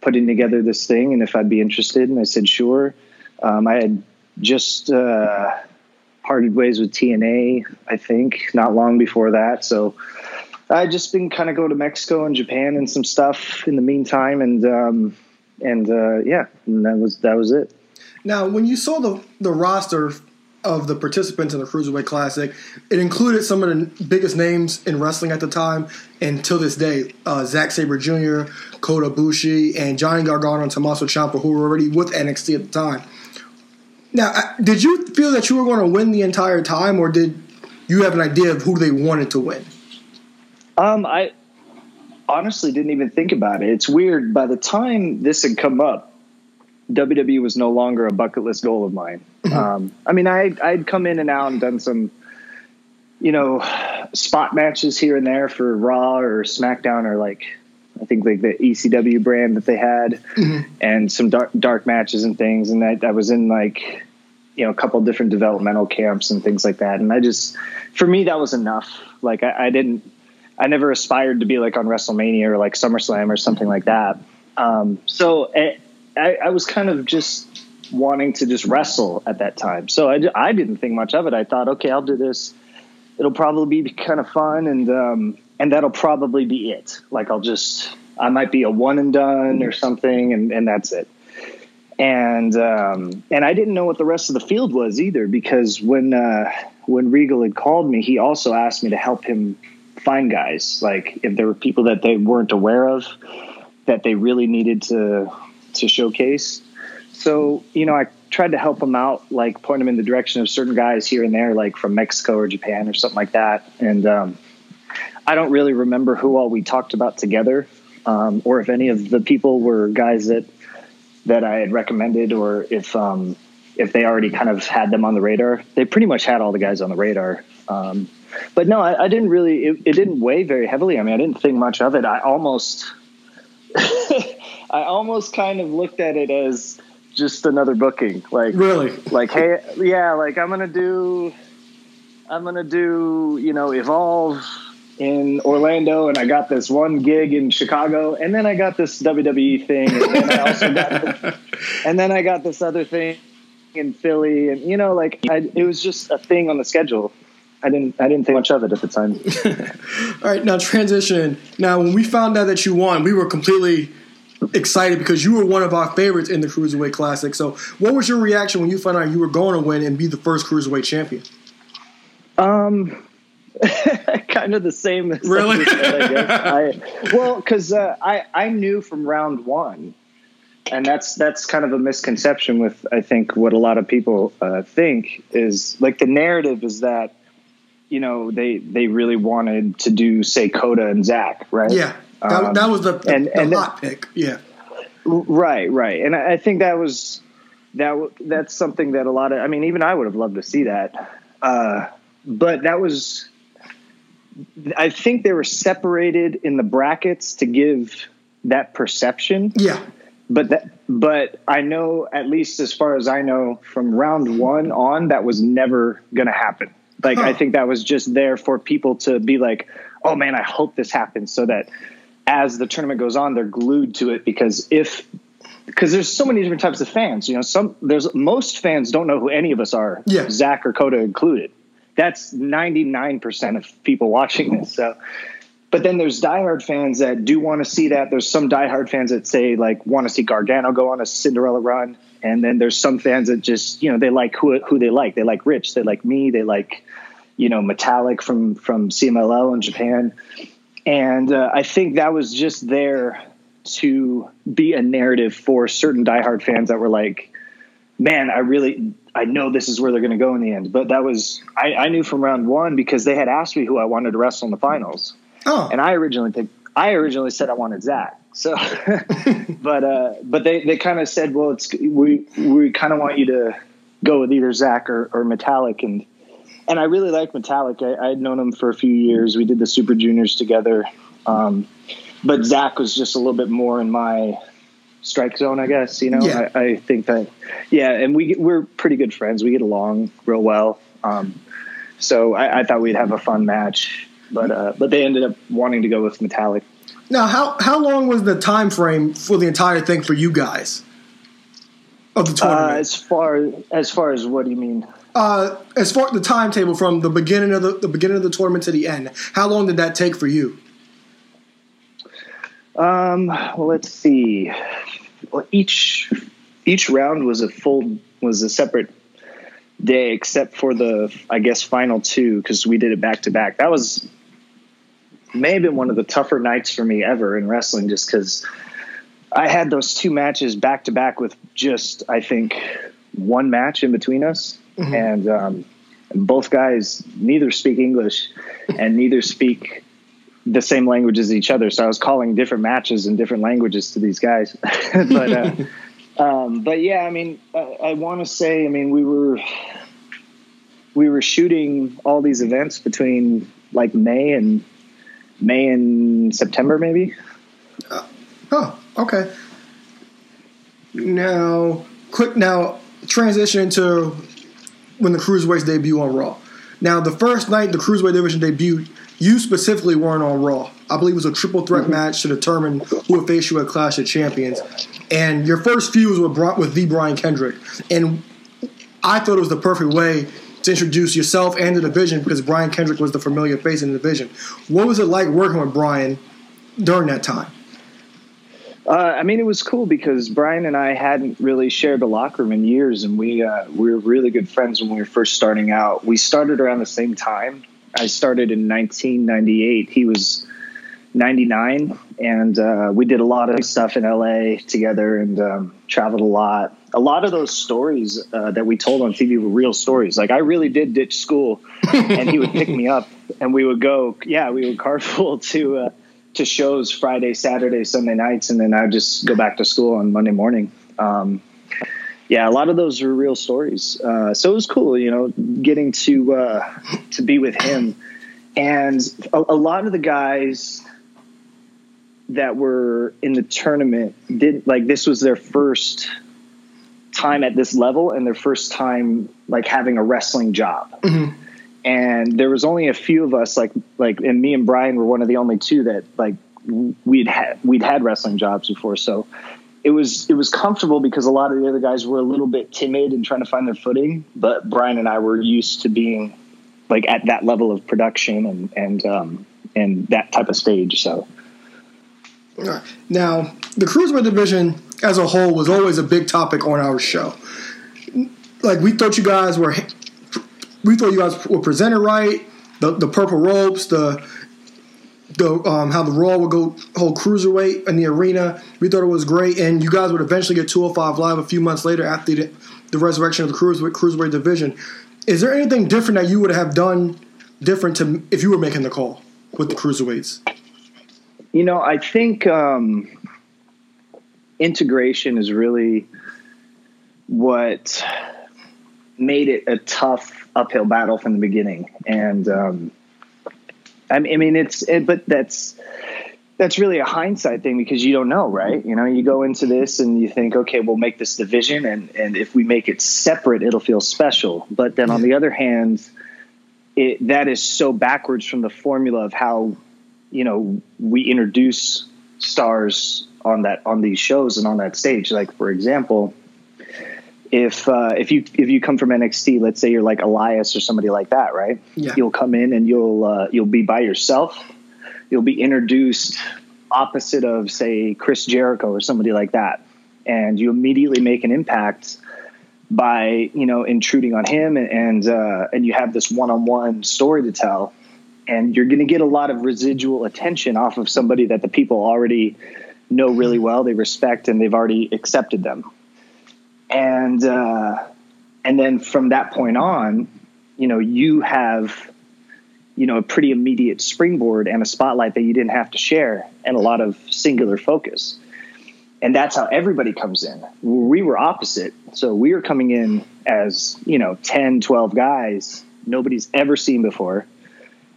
S5: putting together this thing and if I'd be interested. And I said sure. Um, I had just uh, parted ways with TNA, I think, not long before that. So I'd just been kind of go to Mexico and Japan and some stuff in the meantime, and um, and uh, yeah, and that was that was it.
S4: Now, when you saw the the roster of the participants in the Cruiserweight Classic, it included some of the biggest names in wrestling at the time, and till this day, uh, Zack Sabre Jr., Kota Ibushi, and Johnny Gargano and Tommaso Ciampa, who were already with NXT at the time. Now, did you feel that you were going to win the entire time, or did you have an idea of who they wanted to win?
S5: Um, I honestly didn't even think about it. It's weird. By the time this had come up, WWE was no longer a bucket list goal of mine. Um, I mean, I I'd come in and out and done some, you know, spot matches here and there for Raw or SmackDown or like I think like the ECW brand that they had, and some dark dark matches and things. And I, I was in like you know a couple different developmental camps and things like that. And I just for me that was enough. Like I, I didn't I never aspired to be like on WrestleMania or like SummerSlam or something like that. Um, so eh, I, I was kind of just wanting to just wrestle at that time. So I, I didn't think much of it. I thought, okay, I'll do this. It'll probably be kind of fun, and um, and that'll probably be it. Like I'll just I might be a one and done or something, and and that's it. And um, and I didn't know what the rest of the field was either because when uh, when Regal had called me, he also asked me to help him find guys. Like if there were people that they weren't aware of that they really needed to to showcase. So you know, I tried to help them out, like point them in the direction of certain guys here and there, like from Mexico or Japan or something like that. And um, I don't really remember who all we talked about together, um, or if any of the people were guys that that I had recommended, or if um, if they already kind of had them on the radar. They pretty much had all the guys on the radar. Um, but no, I, I didn't really. It, it didn't weigh very heavily. I mean, I didn't think much of it. I almost, I almost kind of looked at it as just another booking. Like,
S4: Really?
S5: like, hey, yeah, like I'm gonna do, I'm gonna do, you know, EVOLVE in Orlando, and I got this one gig in Chicago, and then I got this WWE thing, and then I also got, the, and then I got this other thing in Philly, and you know, like I, it was just a thing on the schedule. I didn't, I didn't think much of it at the time.
S4: All right, now transition. Now, when we found out that you won, we were completely excited because you were one of our favorites in the Cruiserweight Classic. So, what was your reaction when you found out you were going to win and be the first Cruiserweight champion?
S5: Um, kind of the same. As
S4: Really?
S5: said, I guess. I, well, because uh, I I knew from round one, and that's that's kind of a misconception with I think what a lot of people uh, think is like the narrative is that you know they they really wanted to do say Kota and Zack right
S4: Yeah,
S5: Um,
S4: that was the, the,
S5: and-
S4: the
S5: and-
S4: hot pick. Yeah,
S5: Right, right, and I, I think that was that. That's something that a lot of. I mean, even I would have loved to see that, uh, but that was. I think they were separated in the brackets to give that perception.
S4: Yeah.
S5: But that, but I know at least as far as I know from round one on, that was never going to happen. Like
S4: Huh.
S5: I think that was just there for people to be like, "Oh man, I hope this happens," so that as the tournament goes on, they're glued to it because if because there's so many different types of fans. You know, some there's most fans don't know who any of us are.
S4: Yeah.
S5: Zack or Kota included. That's 99% of people watching this. So, but then there's diehard fans that do want to see that. There's some diehard fans that say like want to see Gargano go on a Cinderella run, and then there's some fans that just you know they like who who they like. They like Rich. They like me. They like you know Metalik from from CMLL in Japan, and uh, I think that was just there to be a narrative for certain diehard fans that were like, man, I really, I know this is where they're going to go in the end. But that was, I, I knew from round one because they had asked me who I wanted to wrestle in the finals,
S4: Oh.
S5: and I originally picked, I originally said I wanted Zack. So, but uh, but they they kind of said, well, it's we we kind of want you to go with either Zack or, or Metalik, and and I really like Metalik. I, I had known him for a few years. We did the Super Juniors together. Um, but Zack was just a little bit more in my strike zone, I guess. You know,
S4: Yeah.
S5: I, I think that, yeah, and we we're pretty good friends. We get along real well. Um, so I, I thought we'd have a fun match, but uh, but they ended up wanting to go with Metalik.
S4: Now, how how long was the time frame for the entire thing for you guys of the
S5: Uh,
S4: tournament?
S5: as far as far as what do you mean?
S4: Uh, as far the timetable from the beginning of the, the beginning of the tournament to the end, how long did that take for you?
S5: Um, well, let's see. Well, each each round was a full was a separate day, except for the I guess final two because we did it back to back. That was may have been one of the tougher nights for me ever in wrestling, just because I had those two matches back to back with just I think one match in between us, and um, both guys neither speak English and neither speak the same language as each other. So I was calling different matches in different languages to these guys. but uh, um, but yeah, I mean, I, I want to say, I mean, we were we were shooting all these events between like May and May and September, maybe.
S4: Oh, okay. Now, quick. Now, transition to when the cruiserweights debut on Raw. Now, the first night the cruiserweight division debuted, you specifically weren't on Raw. I believe it was a triple threat mm-hmm. match to determine who would face you at Clash of Champions, and your first feud was with, with the Brian Kendrick, and I thought it was the perfect way to introduce yourself and the division because Brian Kendrick was the familiar face in the division. What was it like working with Brian during that time?
S5: Uh, I mean, it was cool because Brian and I hadn't really shared the locker room in years, and we uh, we were really good friends when we were first starting out. We started around the same time. I started in 1998. He was 99, and uh, we did a lot of stuff in LA together and um, traveled a lot. A lot of those stories uh, that we told on TV were real stories. Like I really did ditch school, and he would pick me up, and we would go. Yeah, we would carpool to. To shows Friday, Saturday, Sunday nights, and then I just go back to school on Monday morning. Um, yeah, a lot of those are real stories. Uh, so it was cool, you know, getting to uh, to be with him, and a, a lot of the guys that were in the tournament did like this was their first time at this level and their first time like having a wrestling job and there was only a few of us like like and me and Brian were one of the only two that like we'd had we'd had wrestling jobs before. So it was it was comfortable because a lot of the other guys were a little bit timid and trying to find their footing but Brian and I were used to being like at that level of production and and um and that type of stage so.
S4: Now, the cruiserweight division as a whole was always a big topic on our show. Like we thought you guys were, we thought you guys were presented right. The the purple ropes, the the um, how the Raw would go hold cruiserweight in the arena. We thought it was great, and you guys would eventually get 205 live a few months later after the, the resurrection of the cruiserweight cruiserweight division. Is there anything different that you would have done different to if you were making the call with the cruiserweights?
S5: You know, I think um, integration is really what made it a tough uphill battle from the beginning. And um, I mean, it's it, but that's that's really a hindsight thing because you don't know, right? You know, you go into this and you think, okay, we'll make this division, and and if we make it separate, it'll feel special. But then on the other hand, it that is so backwards from the formula of how you know we introduce stars on that on these shows and on that stage. Like for example, if uh, if you if you come from NXT, let's say you're like Elias or somebody like that, right?
S4: Yeah.
S5: You'll come in and you'll uh, you'll be by yourself. You'll be introduced opposite of say Chris Jericho or somebody like that, and you immediately make an impact by you know intruding on him and and, uh, and you have this one-on-one story to tell and you're going to get a lot of residual attention off of somebody that the people already know really well they respect and they've already accepted them and uh, and then from that point on you know you have you know a pretty immediate springboard and a spotlight that you didn't have to share and a lot of singular focus. And that's how everybody comes in. We were opposite. So we were coming in as you know 10 12 guys nobody's ever seen before.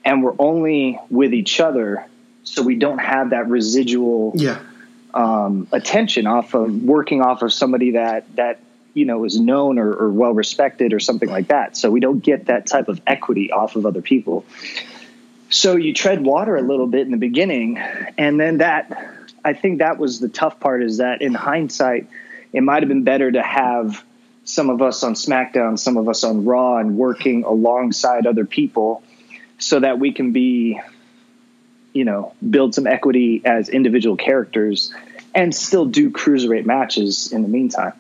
S5: And we're only with each other so we don't have that residual
S4: Yeah.
S5: um, attention off of working off of somebody that that you know is known or, or well respected or something like that. So we don't get that type of equity off of other people. So you tread water a little bit in the beginning, and then that I think that was the tough part is that in hindsight, it might have been better to have some of us on SmackDown, some of us on Raw, and working alongside other people so that we can be you know, build some equity as individual characters and still do cruiserweight matches in the meantime.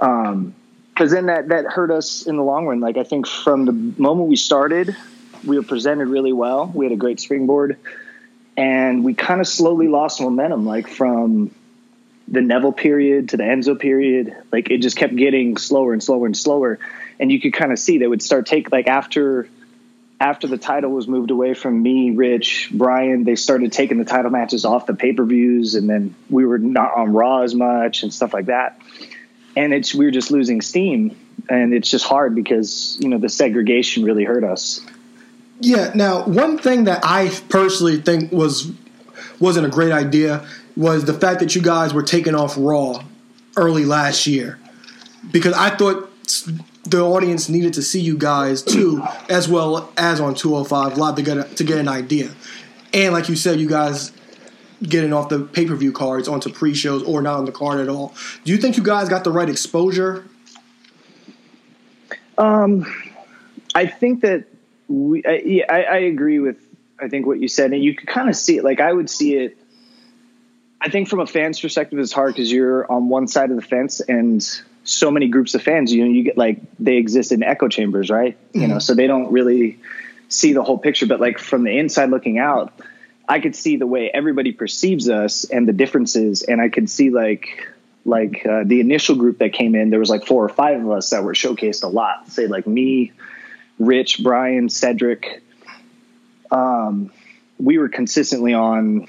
S5: Um, cause then that, that hurt us in the long run. Like I think from the moment we started, we were presented really well. We had a great springboard and we kind of slowly lost momentum, like from the Neville period to the Enzo period. Like it just kept getting slower and slower and slower. And you could kind of see they would start take like after after the title was moved away from me, Rich, Brian, they started taking the title matches off the pay per views, and then we were not on Raw as much and stuff like that. And it's we were just losing steam, and it's just hard because you know the segregation really hurt us.
S4: Yeah. Now, one thing that I personally think was wasn't a great idea was the fact that you guys were taking off Raw early last year, because I thought the audience needed to see you guys too, as well as on 205 Live to get a, to get an idea. And like you said, you guys getting off the pay per view cards onto pre shows or not on the card at all. Do you think you guys got the right exposure?
S5: Um, I think that we, I, yeah, I, I agree with I think what you said, and you could kind of see it. Like I would see it. I think from a fan's perspective, it's hard because you're on one side of the fence, and so many groups of fans. You know, you get like they exist in echo chambers, right? You know, so they don't really see the whole picture. But like from the inside looking out, I could see the way everybody perceives us and the differences, and I could see like like uh, the initial group that came in. There was like four or five of us that were showcased a lot. Say like me, Rich, Brian, Cedric. Um, we were consistently on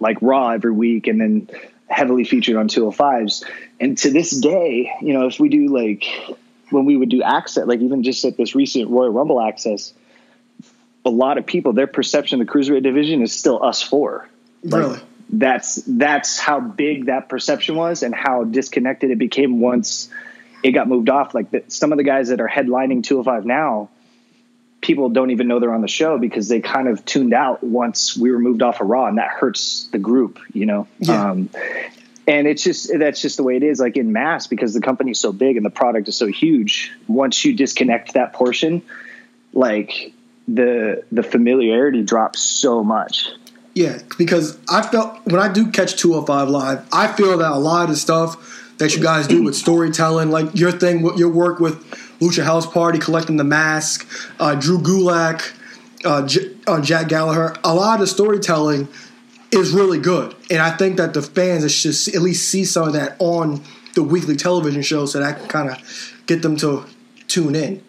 S5: like Raw every week, and then heavily featured on 205s. And to this day, you know, if we do like when we would do Axxess, like even just at this recent Royal Rumble Axxess, a lot of people their perception of the cruiserweight division is still us four. Like,
S4: Really?
S5: That's that's how big that perception was, and how disconnected it became once it got moved off. Like the, some of the guys that are headlining 205 now, people don't even know they're on the show because they kind of tuned out once we were moved off of Raw, and that hurts the group, you know.
S4: Yeah.
S5: Um, and it's just that's just the way it is, like in mass, because the company's so big and the product is so huge. Once you disconnect that portion, like the the familiarity drops so much.
S4: Yeah, because I felt when I do catch 205 live, I feel that a lot of the stuff that you guys do with storytelling, like your thing, your work with Lucha House Party, collecting the mask, uh, Drew Gulak, uh, J- uh, Jack Gallagher, a lot of the storytelling is really good, and I think that the fans should at least see some of that on the weekly television show, so that can kind of get them to tune in.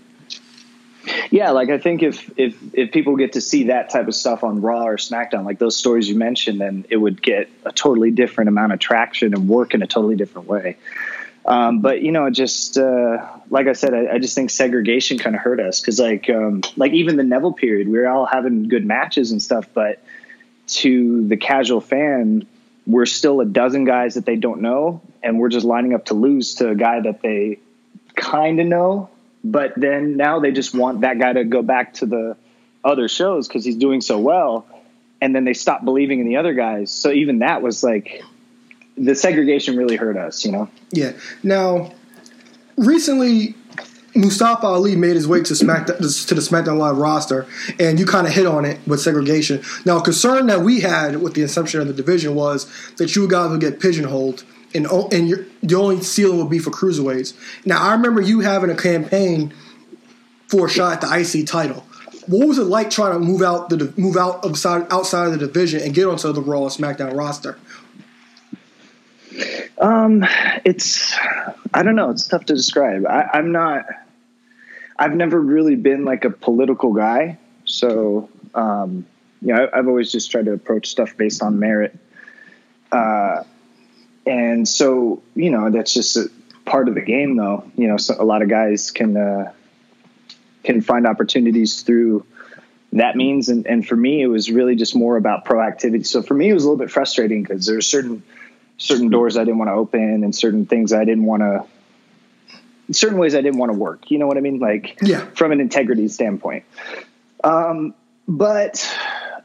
S5: Yeah, like I think if if if people get to see that type of stuff on Raw or SmackDown, like those stories you mentioned, then it would get a totally different amount of traction and work in a totally different way. Um, but you know, just uh, like I said, I, I, just think segregation kind of hurt us because, like, um, like even the Neville period, we were all having good matches and stuff, but to the casual fan, we're still a dozen guys that they don't know, and we're just lining up to lose to a guy that they kind of know, but then now they just want that guy to go back to the other shows because he's doing so well, and then they stop believing in the other guys. So even that was like the segregation really hurt us, you know.
S4: Yeah. Now, recently, Mustafa Ali made his way to Smack to the SmackDown Live roster, and you kind of hit on it with segregation. Now, a concern that we had with the inception of the division was that you guys would get pigeonholed, and and the only ceiling would be for cruiserweights. Now, I remember you having a campaign for a shot at the IC title. What was it like trying to move out the move out outside outside of the division and get onto the Raw and SmackDown roster?
S5: Um, it's I don't know. It's tough to describe. I, I'm not. I've never really been like a political guy, so um, you know, I, have always just tried to approach stuff based on merit. Uh, and so you know, that's just a part of the game, though. You know, so a lot of guys can uh, can find opportunities through that means, and, and for me, it was really just more about proactivity. So for me, it was a little bit frustrating because there there's certain certain doors I didn't want to open and certain things I didn't want to certain ways I didn't want to work. You know what I mean? Like
S4: yeah.
S5: from an integrity standpoint. Um, but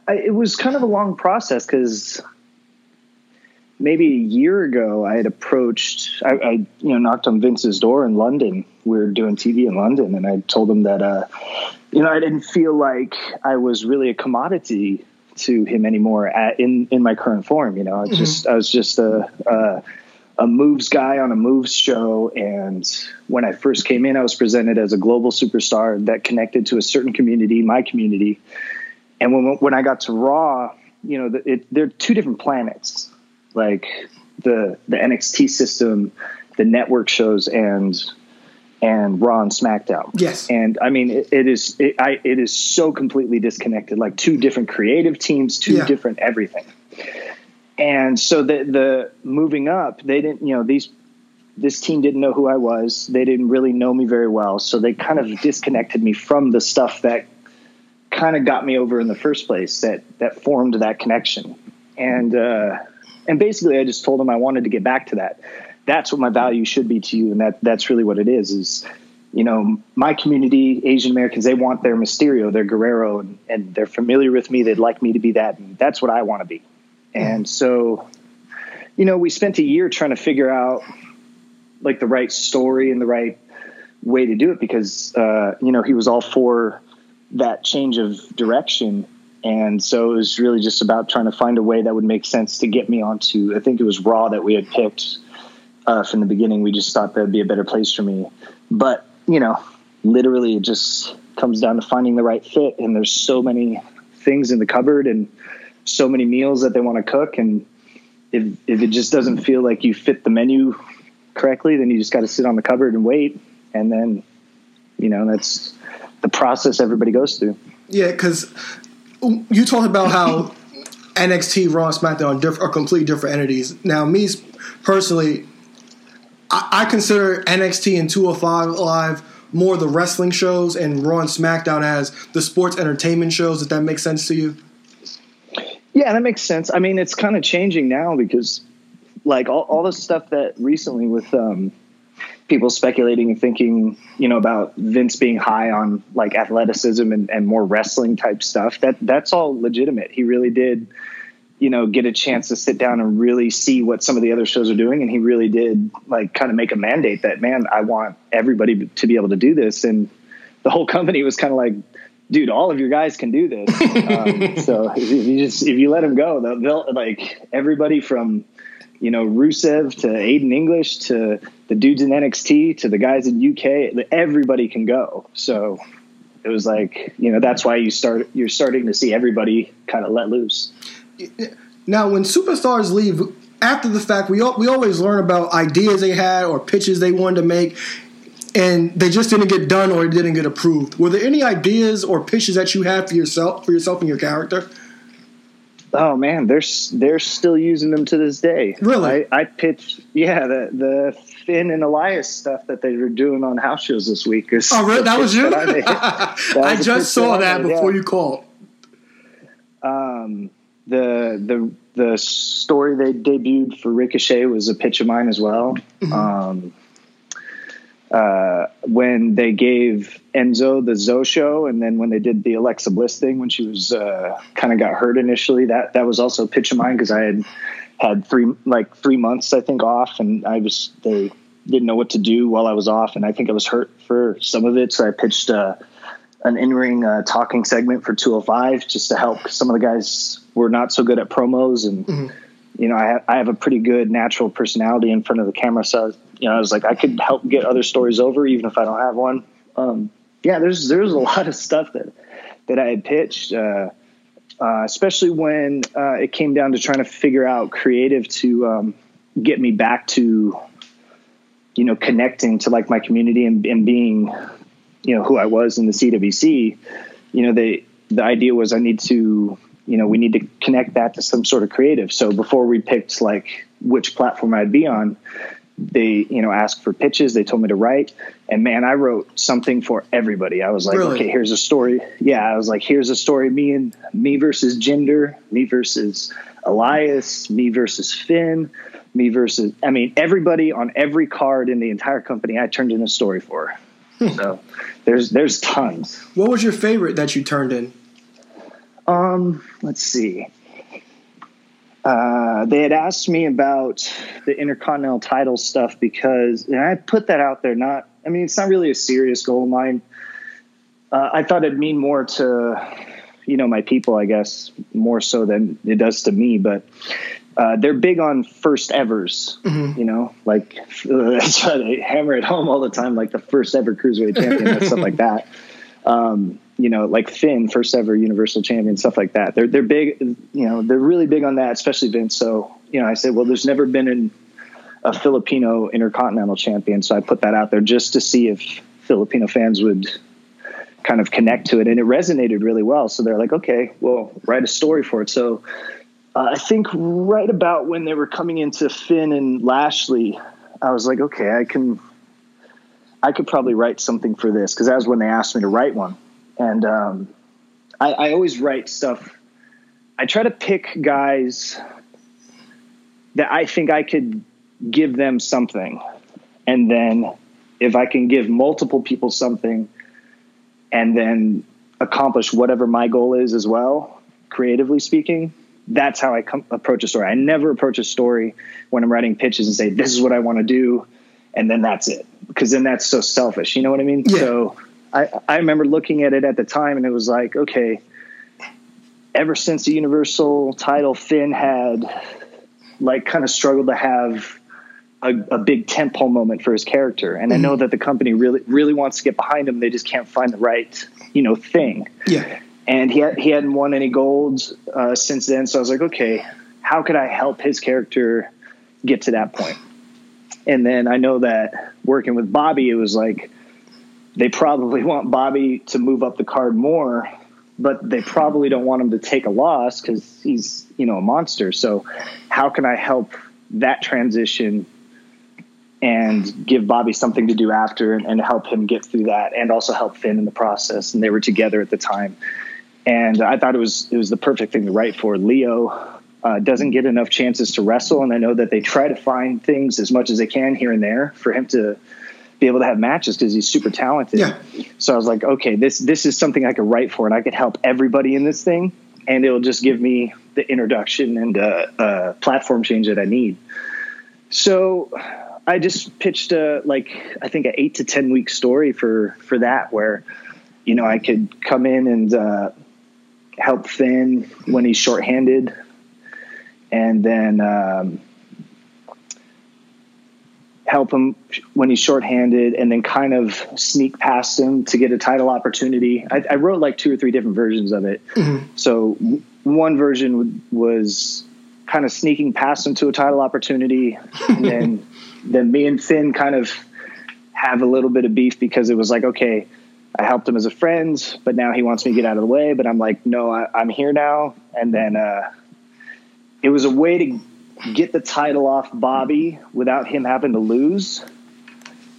S5: I, it was kind of a long process because maybe a year ago I had approached, I, I, you know, knocked on Vince's door in London. We were doing TV in London, and I told him that, uh, you know, I didn't feel like I was really a commodity to him anymore at, in in my current form. You know, I mm-hmm. just I was just a, a, a moves guy on a moves show, and when I first came in, I was presented as a global superstar that connected to a certain community, my community. And when when I got to Raw, you know, it, they're two different planets. Like the the NXT system, the network shows, and and Raw and SmackDown.
S4: Yes,
S5: and I mean it, it is it, I, it is so completely disconnected. Like two different creative teams, two yeah. different everything. And so the the moving up, they didn't you know these this team didn't know who I was. They didn't really know me very well, so they kind of disconnected me from the stuff that kind of got me over in the first place. That that formed that connection, and uh, and basically I just told him I wanted to get back to that that's what my value should be to you, and that that's really what it is. Is you know my community, Asian Americans, they want their Mysterio, their Guerrero, and, and they're familiar with me. They'd like me to be that, and that's what I want to be. And so, you know, we spent a year trying to figure out like the right story and the right way to do it because uh, you know he was all for that change of direction and so it was really just about trying to find a way that would make sense to get me onto i think it was raw that we had picked uh, from the beginning. We just thought that'd be a better place for me. But you know, literally, it just comes down to finding the right fit. And there's so many things in the cupboard and so many meals that they want to cook. And if if it just doesn't feel like you fit the menu correctly, then you just got to sit on the cupboard and wait. And then, you know, that's the process everybody goes through.
S4: Yeah, because you talked about how NXT, Raw, SmackDown are, completely different entities. Now, me personally, I, I consider NXT and 205 Live more the wrestling shows and Raw and SmackDown as the sports entertainment shows. If that makes sense to you?
S5: Yeah, that makes sense. I mean, it's kind of changing now because, like, all, all the stuff that recently with um, people speculating and thinking, you know, about Vince being high on like athleticism and, and more wrestling type stuff. That that's all legitimate. He really did you know, get a chance to sit down and really see what some of the other shows are doing. And he really did like kind of make a mandate that, man, I want everybody to be able to do this. And the whole company was kind of like, dude, all of your guys can do this. um, so if you just, if you let them go, they'll, they'll like everybody from, you know, Rusev to Aiden English to the dudes in NXT to the guys in UK, everybody can go. So it was like, you know, that's why you start, you're starting to see everybody kind of let loose.
S4: Now, when superstars leave after the fact, we we always learn about ideas they had or pitches they wanted to make.
S6: and they just didn't get done or it didn't get approved. Were there any ideas or pitches that you had for yourself for yourself and your character?
S5: Oh man, they're they're still using them to this day.
S6: Really?
S5: I, I pitched, yeah, the the Finn and Elias stuff that they were doing on house shows this week. Is
S6: Oh, really? That was you?
S5: that I. That
S6: I
S5: was the
S6: just saw
S5: I
S6: that before
S5: yeah.
S6: you called.
S5: Um, the the the story they debuted for Ricochet was a pitch of mine as well.
S6: Mm-hmm.
S5: Um, uh, when they gave Enzo the Zoe show, and then when they did the Alexa Bliss thing when she was uh, kind of got hurt initially, that that was also a pitch of mine because I had had three like three months I think off, and I was they didn't know what to do while I was off, and I think I was hurt for some of it, so I pitched. Uh, an in-ring uh, talking segment for 205 just to help 'cause some of the guys were not so good at promos and you know I, ha- I have a pretty good natural personality in front of the camera so you know I was like I could help get other stories over even if I don't have one um, yeah there's there's a lot of stuff that that I had pitched uh, uh, especially when uh, it came down to trying to figure out creative to um, get me back to you know connecting to like my community and, and being you know who I was in the CWC, you know they the idea was I need to you know we need to connect that to some sort of creative. So before we picked like which platform I'd be on, they you know asked for pitches. They told me to write, and man, I wrote something for everybody. I was like,
S6: Really?
S5: okay, here's a story. Yeah, I was like, here's a story. Me and me versus Jinder me versus Elias, me versus Finn. Me versus, I mean, everybody on every card in the entire company, I turned in a story for. So there's there's tons.
S6: What was your favorite that you turned in?
S5: Um, let's see. Uh, they had asked me about the Intercontinental title stuff because, and I put that out there. Not, I mean, it's not really a serious goal of mine. Uh, I thought it'd mean more to, you know, my people, I guess, more so than it does to me. But uh, they're big on first evers, you know, like that's why they hammer it home all the time, like the first ever cruiserweight champion and stuff like that. Um, you know, like Finn, first ever Universal Champion, stuff like that. They're they're big, you know, they're really big on that, especially Vince. So you know, I said, well, there's never been an, a Filipino Intercontinental Champion, so I put that out there just to see if Filipino fans would kind of connect to it, and it resonated really well. So they're like, okay, well, write a story for it. So uh, I think right about when they were coming into Finn and Lashley, I was like, okay, I can, I could probably write something for this because that was when they asked me to write one, and um, I, I always write stuff. I try to pick guys that I think I could give them something, and then if I can give multiple people something, and then accomplish whatever my goal is as well, creatively speaking, that's how I come, approach a story. I never approach a story when I'm writing pitches and say, this is what I want to do. And then that's it. Because then that's so selfish. You know what I mean?
S6: Yeah.
S5: So I, I remember looking at it at the time and it was like, okay, ever since the universal title, Finn had like kind of struggled to have a, a big tentpole moment for his character. And I know that the company really, really wants to get behind him. They just can't find the right, you know, thing
S6: Yeah.
S5: and he had, he hadn't won any golds uh, since then. So I was like, okay, how could I help his character get to that point? And then I know that working with Bobby, it was like they probably want Bobby to move up the card more, but they probably don't want him to take a loss because he's you know a monster. So how can I help that transition? and give Bobby something to do after and, and help him get through that and also help Finn in the process. And they were together at the time. And I thought it was it was the perfect thing to write for. Lio uh, doesn't get enough chances to wrestle, and I know that they try to find things as much as they can here and there for him to be able to have matches because he's super talented.
S6: Yeah.
S5: So I was like, okay, this this is something I could write for, and I could help everybody in this thing, and it'll just give me the introduction and uh, uh, platform change that I need. So I just pitched a like I think an eight to ten week story for for that where you know I could come in and uh, help Finn when he's shorthanded, and then um, help him when he's shorthanded, and then kind of sneak past him to get a title opportunity. I, I wrote like two or three different versions of it. So one version was kind of sneaking past him to a title opportunity, and then then me and Finn kind of have a little bit of beef because it was like, okay, I helped him as a friend, but now he wants me to get out of the way. But I'm like, no, I, am here now. And then uh, it was a way to get the title off Bobby without him having to lose,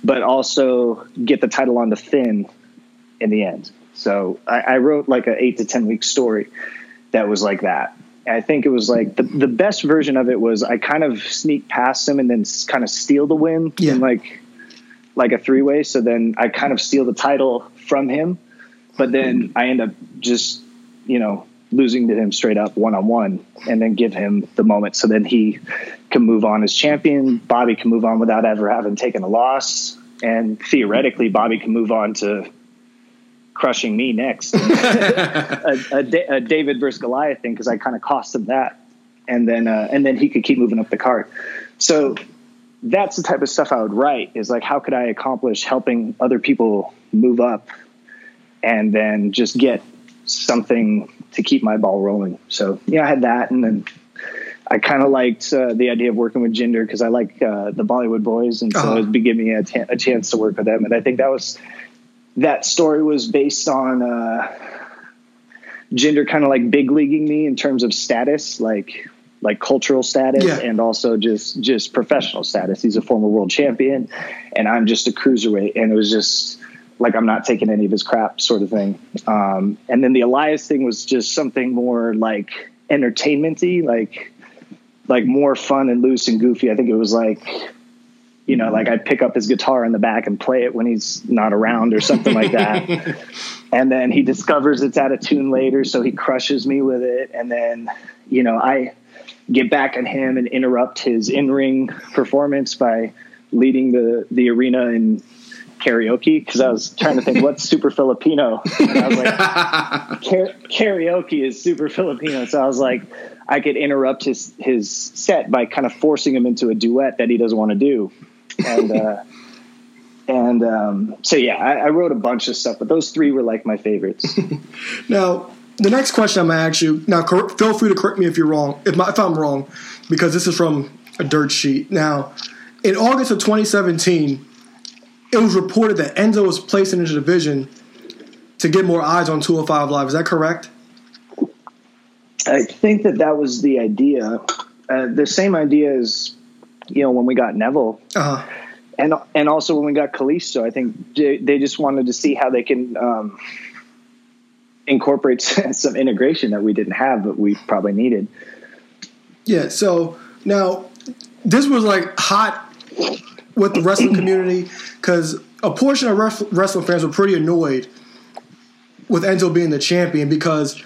S5: but also get the title on the Finn in the end. So I, I wrote like an eight to 10 week story that was like that. I think it was like the, the best version of it was I kind of sneak past him and then kind of steal the win yeah. in like like a three way. So then I kind of steal the title from him, but then I end up just you know losing to him straight up one on one, and then give him the moment so then he can move on as champion. Bobby can move on without ever having taken a loss, and theoretically Bobby can move on to crushing me next. a, a, a, David versus Goliath thing because I kind of cost him that, and then uh, and then he could keep moving up the card. So that's the type of stuff I would write. Is like how could I accomplish helping other people move up, and then just get something to keep my ball rolling. So yeah, I had that, and then. I kind of liked uh, the idea of working with Jinder because I like uh, the Bollywood boys, and so uh-huh. it would give me a, t- a chance to work with them. And I think that was that story was based on uh, Jinder kind of like big leaguing me in terms of status, like like cultural status yeah. and also just just professional status. He's a former world champion, and I'm just a cruiserweight, and it was just like I'm not taking any of his crap, sort of thing. Um, and then the Elias thing was just something more like entertainmenty, like like more fun and loose and goofy. I think it was like you know, like I pick up his guitar in the back and play it when he's not around or something like that. and then he discovers it's out of tune later, so he crushes me with it. And then, you know, I get back on him and interrupt his in-ring performance by leading the the arena in karaoke because I was trying to think what's super Filipino. And I was like, karaoke is super Filipino. So I was like, I could interrupt his his set by kind of forcing him into a duet that he doesn't want to do and uh, and um, so yeah, I, I, wrote a bunch of stuff, but those three were like my favorites.
S6: now, the next question I'm gonna ask you. Now, cor- feel free to correct me if you're wrong, if, my, if I'm wrong, because this is from a dirt sheet. Now, in August of 2017, it was reported that Enzo was placed into the division to get more eyes on 205 Live. Is that correct?
S5: I think that that was the idea. Uh, the same idea as you know, when we got Neville. Uh-huh. And, and also when we got Kalisto, I think they just wanted to see how they can um, incorporate some integration that we didn't have, but we probably needed.
S6: Yeah. So now this was like hot with the wrestling community because a portion of wrestling fans were pretty annoyed with Enzo being the champion because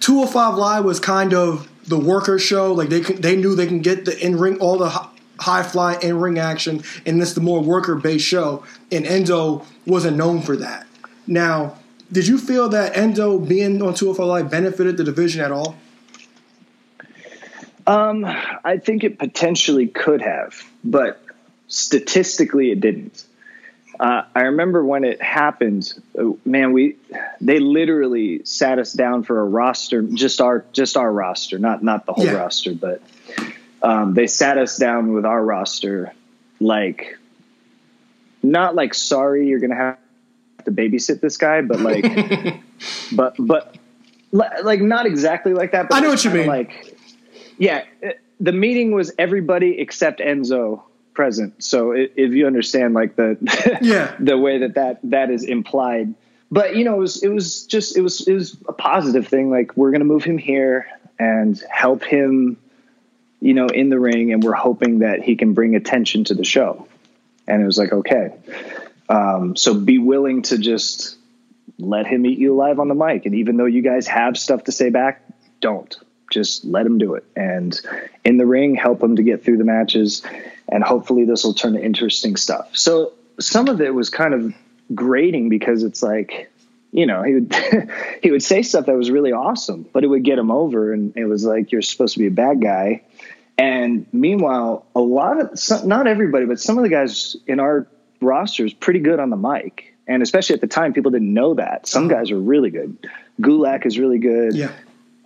S6: 205 Live was kind of the worker show. Like they they knew they can get the in ring, all the high fly in ring action, and this the more worker based show. And Enzo wasn't known for that. Now, did you feel that Enzo being on 205 Live benefited the division at all?
S5: Um, I think it potentially could have, but statistically, it didn't. Uh, I remember when it happened, uh, man, we they literally sat us down for a roster, just our just our roster, not not the whole yeah. roster, but um, they sat us down with our roster, like not like sorry you're gonna have to babysit this guy, but like, but but like not exactly like that. But
S6: I know what you mean.
S5: Like, yeah, the meeting was everybody except Enzo present. So if you understand like the
S6: yeah
S5: the way that that that is implied, but you know it was it was just it was it was a positive thing. Like we're gonna move him here and help him, you know, in the ring, and we're hoping that he can bring attention to the show. And it was like okay, um, so be willing to just let him eat you alive on the mic. And even though you guys have stuff to say back, don't just let him do it. And in the ring, help him to get through the matches and hopefully this will turn to interesting stuff. So some of it was kind of grating because it's like, you know, he would he would say stuff that was really awesome, but it would get him over, and it was like you're supposed to be a bad guy. And meanwhile, a lot of some, not everybody, but some of the guys in our roster is pretty good on the mic, and especially at the time, people didn't know that. Some uh-huh. guys are really good. Gulak is really good.
S6: Yeah.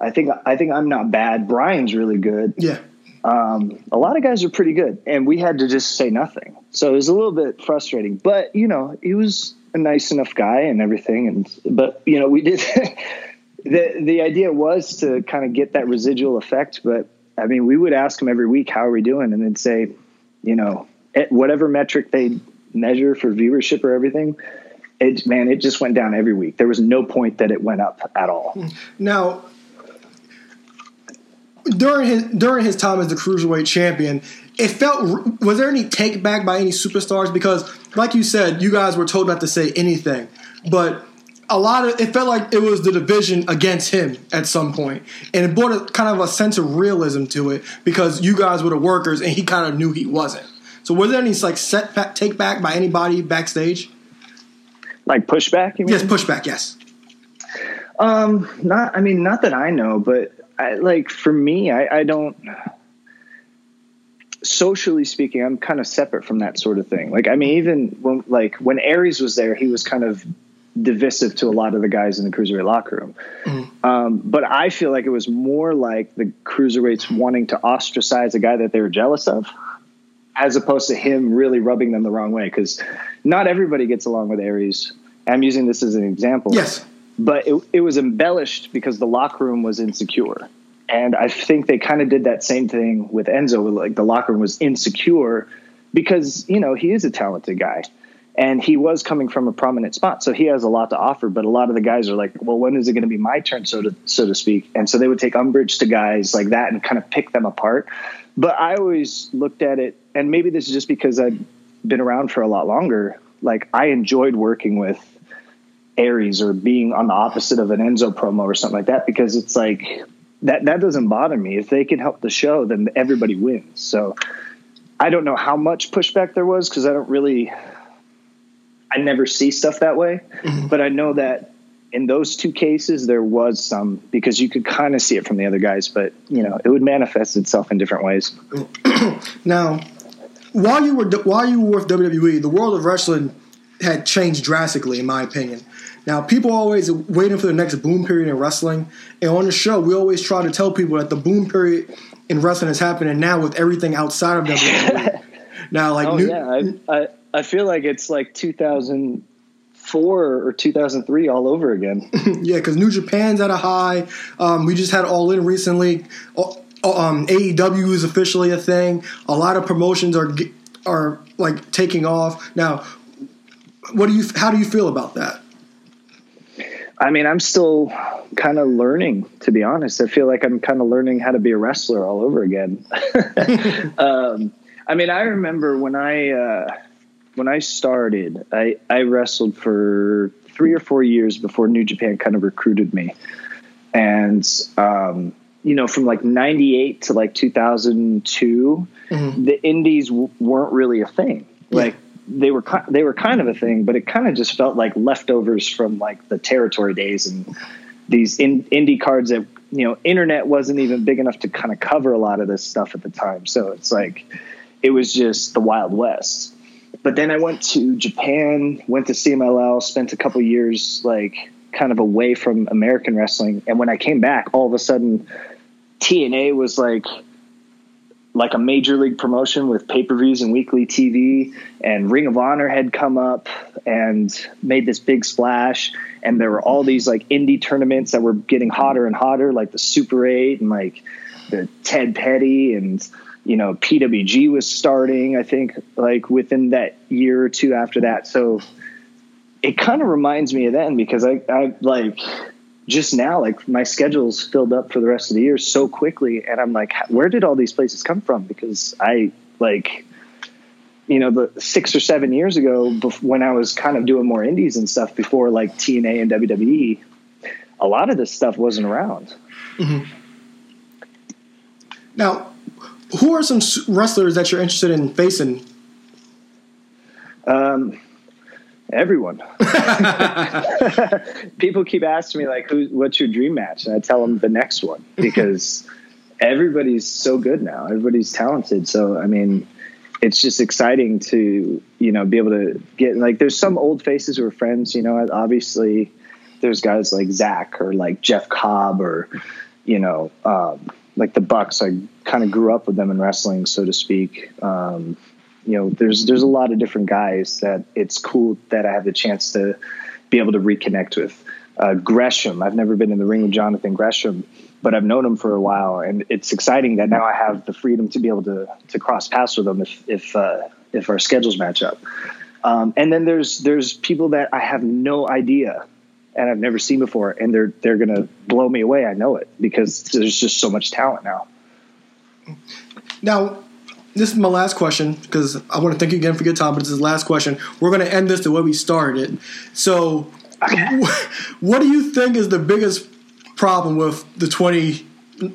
S5: I think I think I'm not bad. Brian's really good.
S6: Yeah.
S5: Um, a lot of guys are pretty good, and we had to just say nothing. So it was a little bit frustrating, but you know, he was a nice enough guy and everything. And but you know, we did. the The idea was to kind of get that residual effect, but I mean, we would ask him every week, "How are we doing?" and they'd say, you know, whatever metric they measure for viewership or everything, it man, it just went down every week. There was no point that it went up at all.
S4: Now, during his during his time as the cruiserweight champion, it felt was there any take back by any superstars because, like you said, you guys were told not to say anything, but a lot of it felt like it was the division against him at some point, and it brought a kind of a sense of realism to it because you guys were the workers and he kind of knew he wasn't. So, was there any like set back, take back by anybody backstage?
S5: Like pushback?
S4: Yes, pushback. Yes.
S5: Um, not. I mean, not that I know, but I, like for me, I, I don't. Socially speaking, I'm kind of separate from that sort of thing. Like, I mean, even when like when Aries was there, he was kind of divisive to a lot of the guys in the cruiserweight locker room. Mm. Um, but I feel like it was more like the cruiserweights wanting to ostracize a guy that they were jealous of, as opposed to him really rubbing them the wrong way. Because not everybody gets along with Aries. I'm using this as an example.
S4: Yes
S5: but it, it was embellished because the locker room was insecure. And I think they kind of did that same thing with Enzo. Like the locker room was insecure because, you know, he is a talented guy and he was coming from a prominent spot. So he has a lot to offer, but a lot of the guys are like, well, when is it going to be my turn? So to, so to speak. And so they would take umbrage to guys like that and kind of pick them apart. But I always looked at it, and maybe this is just because I've been around for a lot longer. Like I enjoyed working with Aries or being on the opposite of an Enzo promo or something like that because it's like that that doesn't bother me. If they can help the show, then everybody wins. So I don't know how much pushback there was because I don't really I never see stuff that way. Mm-hmm. But I know that in those two cases there was some because you could kind of see it from the other guys, but you know, it would manifest itself in different ways.
S4: now, while you were while you were with WWE, the world of wrestling had changed drastically, in my opinion. Now, people always waiting for the next boom period in wrestling. And on the show, we always try to tell people that the boom period in wrestling is happening now with everything outside of WWE. now, like,
S5: oh, new, yeah, I, I, I feel like it's like 2004 or 2003 all over again.
S4: yeah, because New Japan's at a high. Um, we just had All In recently. Um, AEW is officially a thing. A lot of promotions are are like taking off now. What do you? How do you feel about that?
S5: I mean, I'm still kind of learning, to be honest. I feel like I'm kind of learning how to be a wrestler all over again. um, I mean, I remember when I uh, when I started, I I wrestled for three or four years before New Japan kind of recruited me, and um, you know, from like '98 to like 2002, mm-hmm. the indies w- weren't really a thing. Like they were they were kind of a thing, but it kind of just felt like leftovers from like the territory days and these in, indie cards that you know internet wasn't even big enough to kind of cover a lot of this stuff at the time. So it's like it was just the wild west. But then I went to Japan, went to CMLL, spent a couple years like kind of away from American wrestling, and when I came back, all of a sudden TNA was like like a major league promotion with pay per views and weekly TV, and Ring of Honor had come up and made this big splash. And there were all these like indie tournaments that were getting hotter and hotter, like the Super 8 and like the Ted Petty and you know PWG was starting. I think like within that year or two after that. So it kind of reminds me of then because I I like just now, like my schedule's filled up for the rest of the year so quickly, and I'm like, where did all these places come from? Because I like, you know, the six or seven years ago, when I was kind of doing more indies and stuff before like TNA and WWE, a lot of this stuff wasn't around. Mm-hmm.
S4: Now, who are some wrestlers that you're interested in facing?
S5: Um, Everyone. People keep asking me like, "Who? What's your dream match?" And I tell them the next one because everybody's so good now. Everybody's talented. So I mean, it's just exciting to you know be able to get like. There's some old faces who are friends. You know, obviously, there's guys like Zack or like Jeff Cobb or you know. Um, like the Bucks. I kind of grew up with them in wrestling, so to speak. Um, you know, there's there's a lot of different guys that it's cool that I have the chance to be able to reconnect with. Uh, Gresham, I've never been in the ring with Jonathan Gresham, but I've known him for a while, and it's exciting that now I have the freedom to be able to to cross paths with him if if uh, if our schedules match up. Um, and then there's there's people that I have no idea and I've never seen before, and they're they're gonna blow me away. I know it because there's just so much talent now.
S4: Now, this is my last question because I want to thank you again for your time. But this is the last question. We're going to end this the way we started. So, what do you think is the biggest problem with the twenty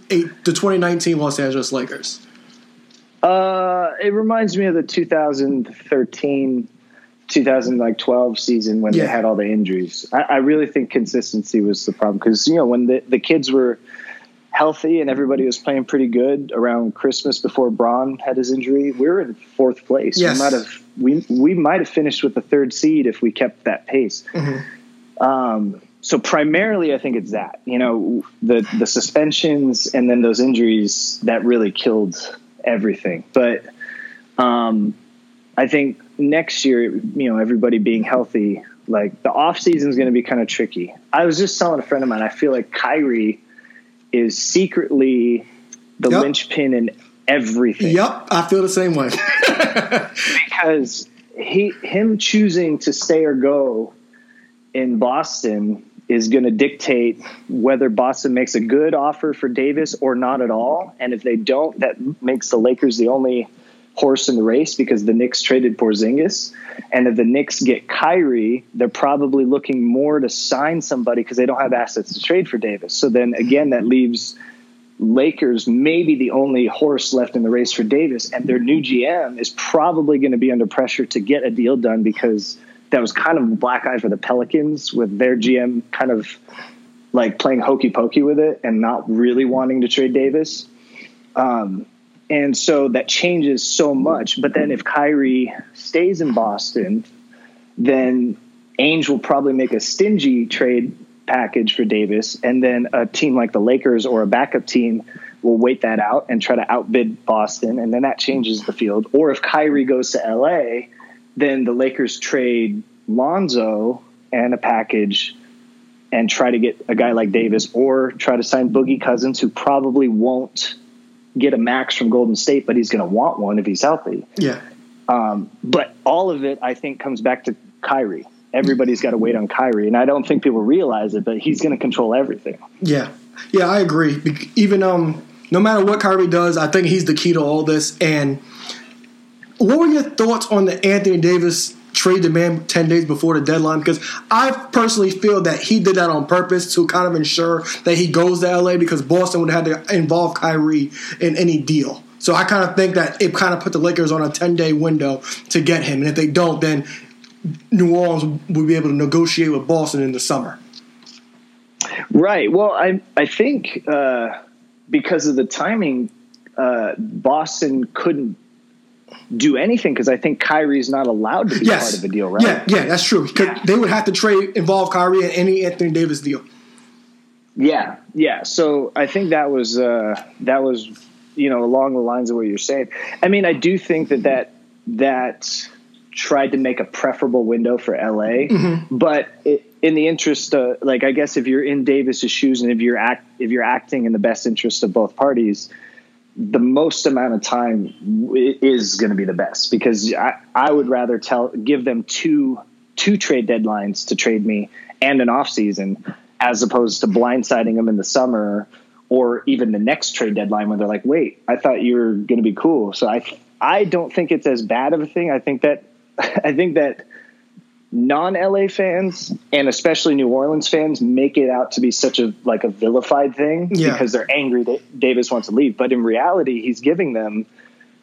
S4: eight the twenty nineteen Los Angeles Lakers?
S5: Uh, it reminds me of the 2013 2012 season when
S4: Yeah.
S5: they had all the injuries. I, I really think consistency was the problem because you know when the, the kids were healthy and everybody was playing pretty good around Christmas before Bron had his injury, we were in fourth place.
S4: Yes.
S5: We might have we we might have finished with the third seed if we kept that pace. Um, so primarily, I think it's that you know the the suspensions and then those injuries that really killed everything. But um, I think next year, you know, everybody being healthy, like the off season is going to be kind of tricky. I was just telling a friend of mine, I feel like Kyrie is secretly the
S4: Yep.
S5: linchpin in everything
S4: Yep, I feel the same way.
S5: because he him choosing to stay or go in Boston is going to dictate whether Boston makes a good offer for Davis or not at all. And if they don't, that makes the Lakers the only horse in the race because the Knicks traded Porzingis. And if the Knicks get Kyrie, they're probably looking more to sign somebody because they don't have assets to trade for Davis. So then again, that leaves Lakers maybe the only horse left in the race for Davis, and their new GM is probably going to be under pressure to get a deal done because that was kind of a black eye for the Pelicans with their GM kind of like playing hokey pokey with it and not really wanting to trade Davis. Um, and so that changes so much. But then if Kyrie stays in Boston, then Ainge will probably make a stingy trade package for Davis, and then a team like the Lakers or a backup team will wait that out and try to outbid Boston, and then that changes the field. Or if Kyrie goes to LA, then the Lakers trade Lonzo and a package and try to get a guy like Davis, or try to sign Boogie Cousins, who probably won't get a max from Golden State, but he's going to want one if he's healthy.
S4: yeah.
S5: Um, but all of it, I think, comes back to Kyrie. Everybody's got to wait on Kyrie, and I don't think people realize it, but he's going to control everything.
S4: Yeah, yeah, I agree. Even um, no matter what Kyrie does, I think he's the key to all this. And what were your thoughts on the Anthony Davis trade the man ten days before the deadline? Because I personally feel that he did that on purpose to kind of ensure that he goes to LA because Boston would have had to involve Kyrie in any deal. So I kind of think that it kind of put the Lakers on a ten day window to get him, and if they don't, then New Orleans will be able to negotiate with Boston in the summer.
S5: Right. Well, I I think uh, because of the timing, uh, Boston couldn't do anything because I think Kyrie's not allowed to be
S4: yes.
S5: part of a deal, right?
S4: Yeah, yeah, that's true. 'Cause They would have to trade involve Kyrie in any Anthony Davis deal.
S5: Yeah, yeah. So I think that was uh, that was you know along the lines of what you're saying. I mean, I do think that that that tried to make a preferable window for LA, but it, in the interest, of, like I guess if you're in Davis's shoes and if you're act if you're acting in the best interest of both parties, the most amount of time is going to be the best because I, I would rather tell give them two two trade deadlines to trade me and an off season as opposed to blindsiding them in the summer or even the next trade deadline when they're like wait I thought you were going to be cool. So I I don't think it's as bad of a thing. I think that I think that non LA fans and especially New Orleans fans make it out to be such a like a vilified thing
S4: Yeah.
S5: because they're angry that Davis wants to leave. But in reality, he's giving them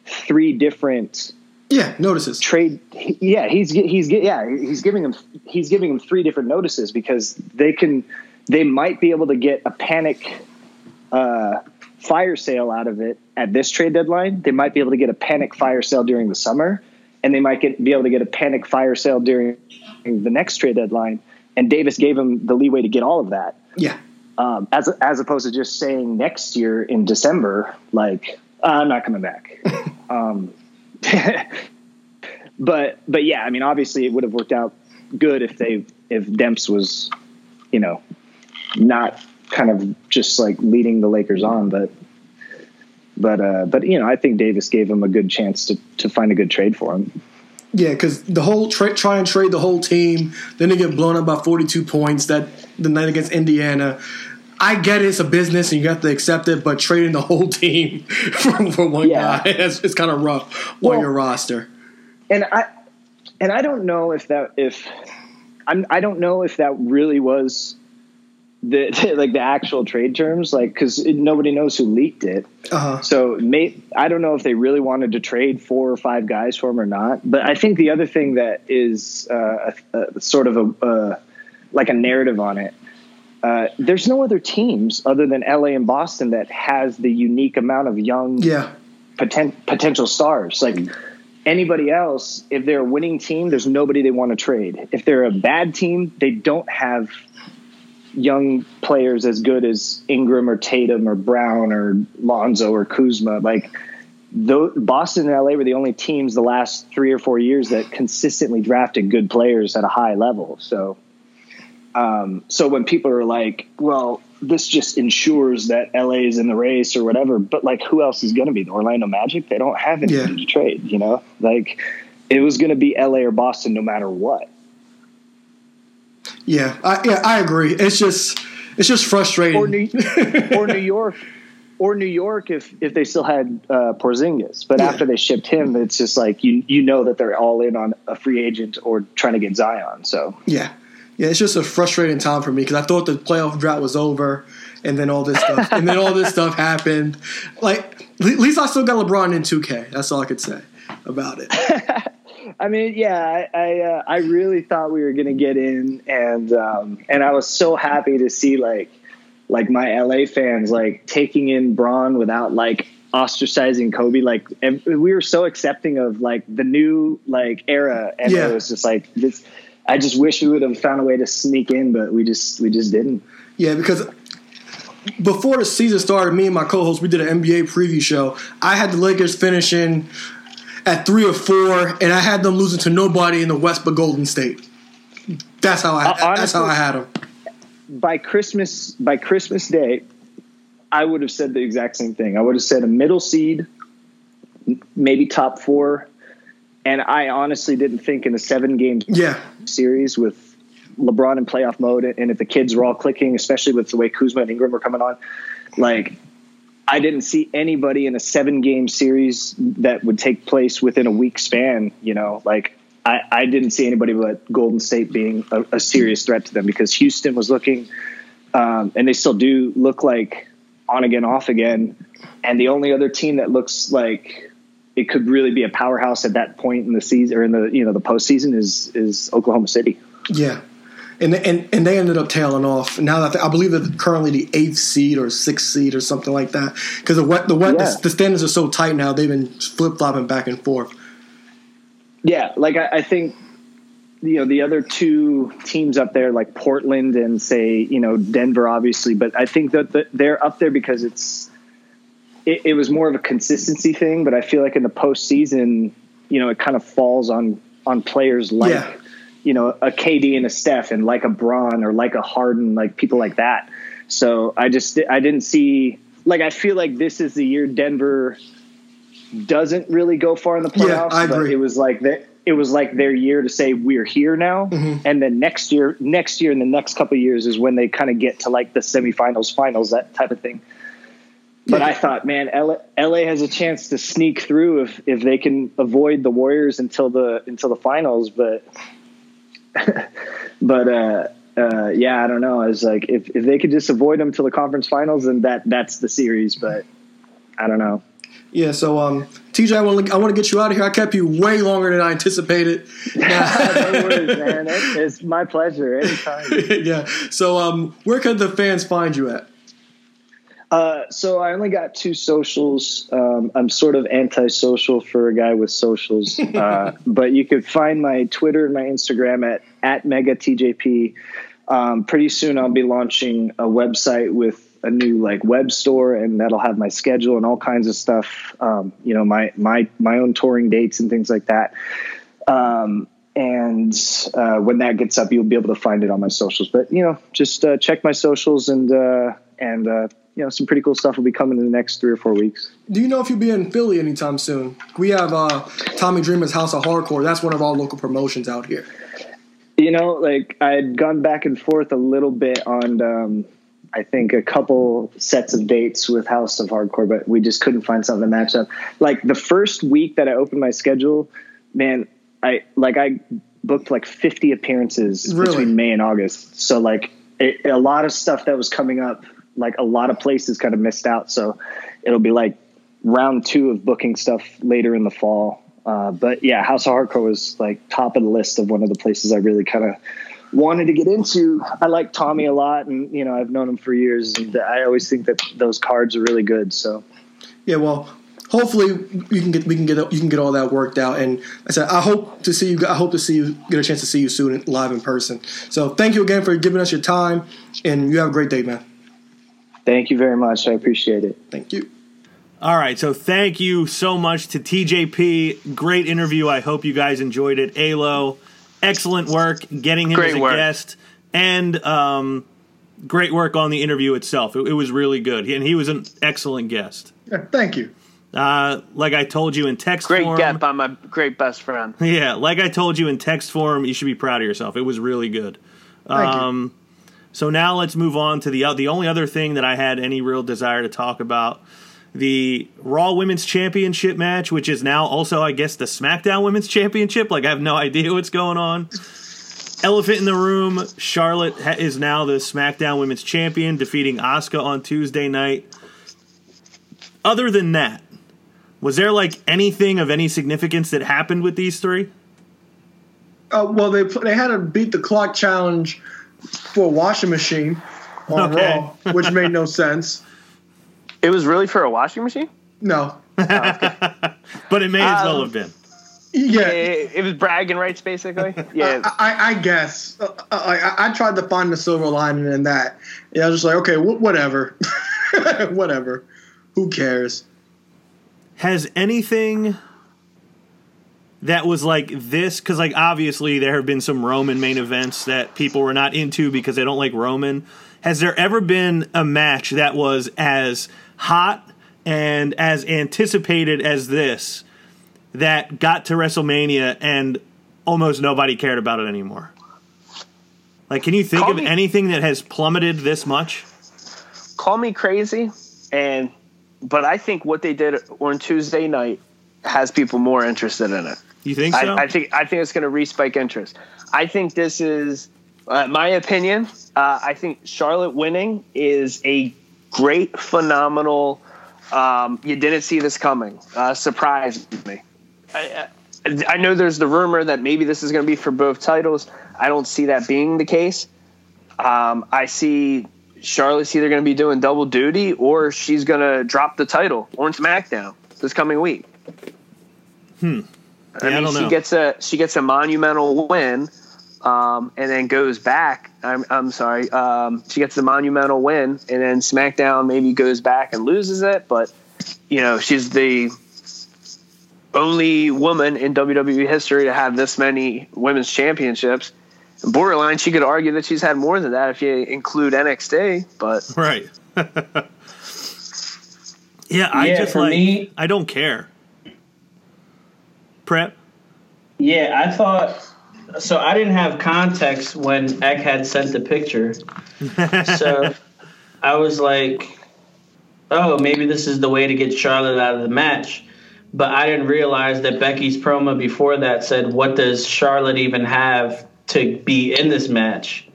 S5: three different
S4: Yeah, notices.
S5: trade. Yeah, he's he's yeah he's giving them he's giving them three different notices because they can they might be able to get a panic uh, fire sale out of it at this trade deadline. They might be able to get a panic fire sale during the summer, and they might get be able to get a panic fire sale during the next trade deadline. And Davis gave him the leeway to get all of that.
S4: Yeah,
S5: um, as as opposed to just saying next year in December, like uh, I'm not coming back. um, but but yeah, I mean, obviously, it would have worked out good if they if Demps was, you know, not kind of just like leading the Lakers on, but but uh, but you know, I think Davis gave him a good chance to to find a good trade for him.
S4: Yeah, because the whole tra- try and trade the whole team, then they get blown up by 42 points that the night against Indiana. I get it, it's a business and you have to accept it, but trading the whole team for, for one
S5: Yeah.
S4: guy, it's, it's kind of rough
S5: Well-
S4: on your roster.
S5: and I and I don't know if that if I'm I don't know if that really was the like the actual trade terms like because nobody knows who leaked it.
S4: Uh-huh.
S5: So may, I don't know if they really wanted to trade four or five guys for him or not. But I think the other thing that is uh, a, a, sort of a uh, like a narrative on it. Uh, there's no other teams other than LA and Boston that has the unique amount of young
S4: Yeah,
S5: poten- potential stars. Like anybody else, if they're a winning team, there's nobody they want to trade. If they're a bad team, they don't have young players as good as Ingram or Tatum or Brown or Lonzo or Kuzma. Like Boston and LA were the only teams the last three or four years that consistently drafted good players at a high level. So, um, so when people are like, well, this just ensures that LA is in the race or whatever, but like, who else is going to be the Orlando Magic? They don't have anything
S4: Yeah.
S5: to trade, you know, like it was going to be LA or Boston no matter what.
S4: Yeah, I, yeah. I agree. It's just it's just frustrating.
S5: Or New, or New York, or New York if if they still had uh, Porzingis, but
S4: Yeah.
S5: after they shipped him, it's just like you you know that they're all in on a free agent or trying to get Zion. So
S4: Yeah, yeah, it's just a frustrating time for me because I thought the playoff drought was over, and then all this stuff, and then all this stuff happened. Like, at least I still got LeBron in 2K. That's all I could say about it.
S5: I mean, yeah, I I, uh, I really thought we were gonna get in, and um, and I was so happy to see like like my LA fans like taking in Bron without like ostracizing Kobe. Like and we were so accepting of like the new like era, and
S4: Yeah.
S5: it was just like this. I just wish we would have found a way to sneak in, but we just we just didn't.
S4: Yeah, because before the season started, me and my co-host we did an NBA preview show. I had the Lakers finishing at three or four, and I had them losing to nobody in the West but Golden State. That's how I.
S5: Uh,
S4: that's how I had them.
S5: by Christmas by Christmas Day, I would have said the exact same thing. I would have said a middle seed, maybe top four, and I honestly didn't think in a seven game
S4: Yeah,
S5: series with LeBron in playoff mode, and if the kids were all clicking, especially with the way Kuzma and Ingram were coming on, like I didn't see anybody in a seven game series that would take place within a week span. You know, like I, I didn't see anybody but Golden State being a, a serious threat to them because Houston was looking, um, and they still do look like on again, off again. And the only other team that looks like it could really be a powerhouse at that point in the season or in the you know the postseason is is Oklahoma City.
S4: yeah, and and and they ended up tailing off. Now that I believe they're currently the eighth seed or sixth seed or something like that because the wet the wet
S5: Yeah.
S4: the, the standards are so tight now. They've been flip flopping back and forth.
S5: Yeah, like I, I think you know the other two teams up there, like Portland and say you know Denver, obviously, but I think that that they're up there because it's it, it was more of a consistency thing. But I feel like in the postseason, you know, it kind of falls on on players like
S4: Yeah.
S5: You know a KD and a Steph and like a Bron or like a Harden, like people like that. So I just I didn't see like I feel like this is the year Denver doesn't really go far in the playoffs. Yeah.
S4: I
S5: but
S4: agree.
S5: it was like that. It was like their year to say we're here now,
S4: Mm-hmm.
S5: and then next year, next year, and the next couple of years is when they kind of get to like the semifinals, finals, that type of thing. But
S4: Yeah.
S5: I thought, man, LA, LA has a chance to sneak through if if they can avoid the Warriors until the until the finals. But but uh, uh, yeah, I don't know. I was like, if if they could just avoid them till the conference finals, then that that's the series. But I don't know.
S4: Yeah, so um, TJ, I want to I want to get you out of here. I kept you way longer than I anticipated.
S5: no worries, man. It, it's my pleasure anytime.
S4: yeah. So um, where can the fans find you at?
S5: Uh, so I only got two socials. Um, I'm sort of antisocial for a guy with socials, uh, but you could find my Twitter and my Instagram at at megatjp. um, pretty soon I'll be launching a website with a new like web store, and that'll have my schedule and all kinds of stuff. Um, you know, my my my own touring dates and things like that. Um, and uh, when that gets up, you'll be able to find it on my socials. But you know, just uh, check my socials and uh, and uh, you know, some pretty cool stuff will be coming in the next three or four weeks.
S6: Do you know if you'll be in Philly anytime soon? We have uh, Tommy Dreamer's House of Hardcore. That's one of our local promotions out here.
S5: You know, like I'd gone back and forth a little bit on, um, I think, a couple sets of dates with House of Hardcore, but we just couldn't find something to match up. Like the first week that I opened my schedule, man, I like I booked like 50 appearances
S6: Really?
S5: between May and August. So like it, a lot of stuff that was coming up, like a lot of places kind of missed out. So it'll be like round two of booking stuff later in the fall. Uh, but yeah, House of Hardcore was like top of the list of one of the places I really kind of wanted to get into. I like Tommy a lot, and you know I've known him for years, and I always think that those cards are really good. So
S6: Yeah, well, hopefully you can get we can get you can get all that worked out. And I said I hope to see you. I hope to see you get a chance to see you soon live in person. So thank you again for giving us your time, and you have a great day, man.
S5: Thank you very much. I appreciate it.
S6: Thank you.
S1: All right, so thank you so much to TJP. Great interview. I hope you guys enjoyed it. Alo, excellent work getting him
S2: Great
S1: as a
S2: work.
S1: guest, and um, great work on the interview itself. It, it was really good, and he was an excellent guest.
S4: Yeah, thank you.
S1: Uh, like I told you in text
S2: Great
S1: form,
S2: get by my great best friend.
S1: Yeah, like I told you in text form, you should be proud of yourself. It was really good.
S4: Thank
S1: Um, so now let's move on to the the only other thing that I had any real desire to talk about the Raw Women's Championship match, which is now also I guess the SmackDown Women's Championship. Like I have no idea what's going on. Elephant in the room: Charlotte ha- is now the SmackDown Women's Champion, defeating Asuka on Tuesday night. Other than that, was there like anything of any significance that happened with these three?
S4: Uh, well, they they had a beat the clock challenge for a washing machine on
S1: Okay.
S4: Raw, which made no sense.
S2: It was really for a washing machine.
S4: No,
S1: But it may as well
S2: Um,
S1: have been.
S4: yeah,
S2: It, it was bragging rights, basically. Yeah,
S4: I, I, I guess. Uh, I, I tried to find the silver lining in that. Yeah, I was just like, okay, wh- whatever, whatever. Who cares?
S1: Has anything that was like this? Because like obviously there have been some Roman main events that people were not into because they don't like Roman. Has there ever been a match that was as hot and as anticipated as this that got to WrestleMania and almost nobody cared about it anymore? Like, can you think
S2: Call
S1: of
S2: me-
S1: anything that has plummeted this much?
S2: call me crazy, and but I think what they did on Tuesday night has people more interested in it.
S1: You think so?
S2: I, I think I think it's going to respike interest. I think this is uh, my opinion. Uh, I think Charlotte winning is a great, phenomenal. Um, you didn't see this coming. Uh, surprised me. I, I, I know there's the rumor that maybe this is going to be for both titles. I don't see that being the case. Um, I see Charlotte's either going to be doing double duty or she's going to drop the title on SmackDown this coming week.
S1: Yeah, I
S2: I mean,
S1: don't
S2: she
S1: know.
S2: gets a she gets a monumental win, um, and then goes back. I'm I'm sorry. Um, she gets the monumental win, and then SmackDown maybe goes back and loses it. But you know, she's the only woman in WWE history to have this many women's championships. Borderline, she could argue that she's had more than that if you include NXT. But
S1: Right. yeah, I
S3: Yeah,
S1: just
S3: for
S1: like
S3: me-
S1: I don't care. Prep.
S3: Yeah, I thought so. I didn't have context when Eck had sent the picture, so I was like, "Oh, maybe this is the way to get Charlotte out of the match." But I didn't realize that Becky's promo before that said, "What does Charlotte even have to be in this match?"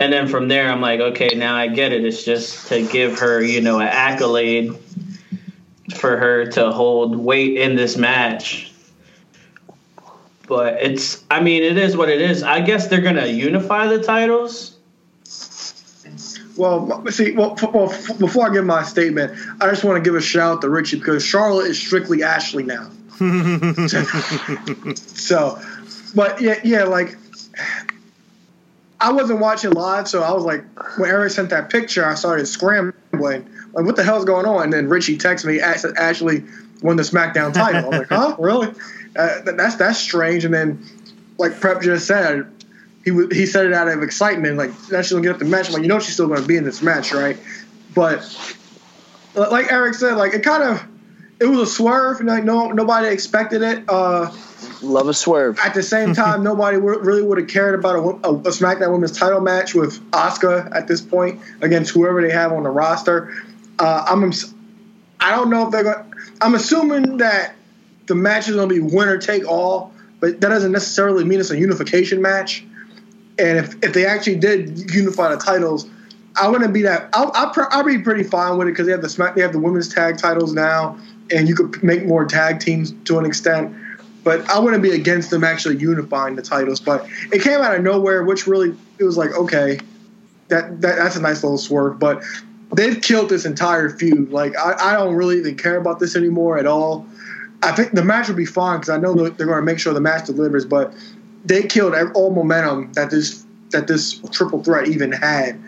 S3: And then from there, I'm like, "Okay, now I get it. It's just to give her, you know, an accolade for her to hold weight in this match." But it's I mean it is what it is. I guess they're gonna unify the titles.
S4: Well, see, well, f- well, f- before I give my statement, I just want to give a shout out to Richie because Charlotte is strictly Ashley now. so, but yeah, yeah, like I wasn't watching live, so I was like, when Eric sent that picture, I started scrambling. Like, what the hell's going on? And then Richie texted me, Ashley won the SmackDown title. I was like, huh, really? Uh, that's that's strange. And then, like Prep just said, he he said it out of excitement, like now she's gonna get up the match. I'm like, you know, she's still gonna be in this match, right? But like Eric said, like it kind of it was a swerve. Like no nobody expected it. Uh,
S2: Love a swerve.
S4: At the same time, nobody really would have cared about a, a, a, SmackDown Women's Title match with Asuka at this point against whoever they have on the roster. Uh, I'm I don't know if they're going. I'm assuming that the match is going to be winner take all, but that doesn't necessarily mean it's a unification match. And if, if they actually did unify the titles, I wouldn't be that. I'll, I'll, I'll be pretty fine with it because they have the smack, they have the women's tag titles now, and you could make more tag teams to an extent. But I wouldn't be against them actually unifying the titles. But it came out of nowhere, which really it was like okay, that, that that's a nice little swerve. But they've killed this entire feud. Like I, I don't really even care about this anymore at all. I think the match will be fine because I know they're going to make sure the match delivers. But they killed all momentum that this that this triple threat even had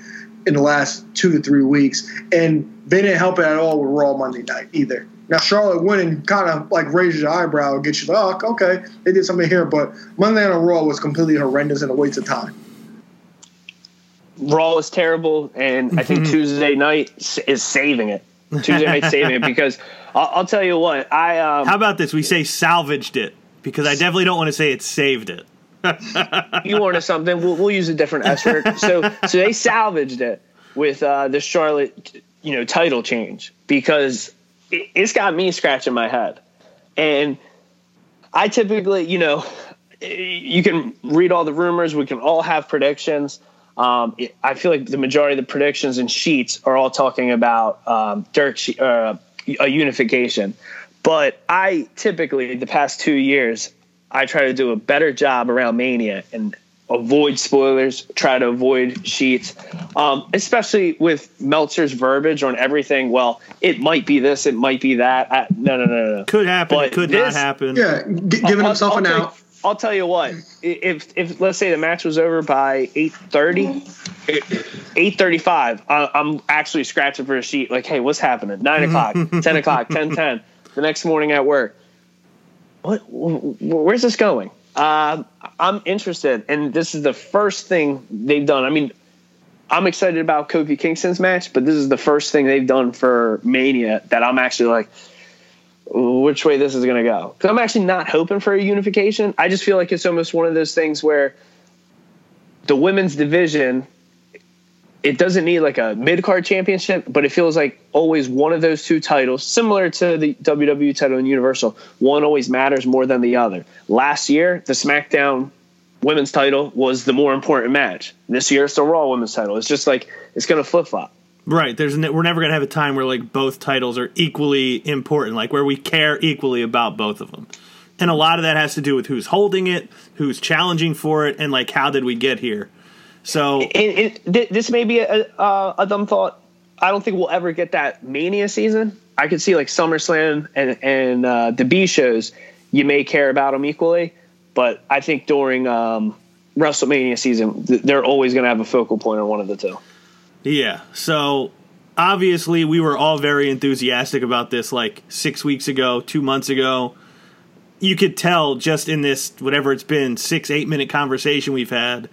S4: in the last two to three weeks, and they didn't help it at all with Raw Monday Night either. Now Charlotte winning kind of like raises your eyebrow and gets you like, oh, okay, they did something here, but Monday Night on Raw was completely horrendous and a waste of time.
S2: Raw was terrible, and I think Tuesday night is saving it. Tuesday night saving it because I'll, I'll, tell you what I. Um,
S1: How about this? We say salvaged it because I definitely don't want to say it saved it.
S2: you wanted something? We'll, we'll, use a different S word. So, so they salvaged it with uh, the Charlotte, you know, title change because it, it's got me scratching my head, and I typically, you know, you can read all the rumors. We can all have predictions. Um, I feel like the majority of the predictions and sheets are all talking about um, Dirk uh, a unification. But I typically, the past two years, I try to do a better job around Mania and avoid spoilers, try to avoid sheets, um, especially with Meltzer's verbiage on everything. Well, it might be this, it might be that. I, no, no, no, no.
S1: Could happen. But it could this, not happen.
S4: Yeah, g- giving I'll, himself I'll an out.
S2: I'll tell you what. If if let's say the match was over by 8:30, 8:35, I'm actually scratching for a sheet. Like, hey, what's happening? Nine o'clock, ten o'clock, ten ten. The next morning at work. What? Where's this going? Uh, I'm interested, and this is the first thing they've done. I mean, I'm excited about Kofi Kingston's match, but this is the first thing they've done for Mania that I'm actually like which way this is going to go. Because I'm actually not hoping for a unification. I just feel like it's almost one of those things where the women's division, it doesn't need like a mid card championship, but it feels like always one of those two titles, similar to the WWE title and Universal, one always matters more than the other. Last year, the SmackDown women's title was the more important match. This year, it's the Raw women's title. It's just like it's going to flip flop.
S1: Right. There's ne- we're never gonna have a time where like both titles are equally important, like where we care equally about both of them. And a lot of that has to do with who's holding it, who's challenging for it, and like how did we get here. So
S2: this may be a, a, a dumb thought. I don't think we'll ever get that Mania season. I could see like SummerSlam and and uh, the B shows. You may care about them equally, but I think during um, WrestleMania season, they're always going to have a focal point on one of the two.
S1: Yeah. So obviously, we were all very enthusiastic about this like six weeks ago, two months ago. You could tell just in this, whatever it's been, six, eight minute conversation we've had,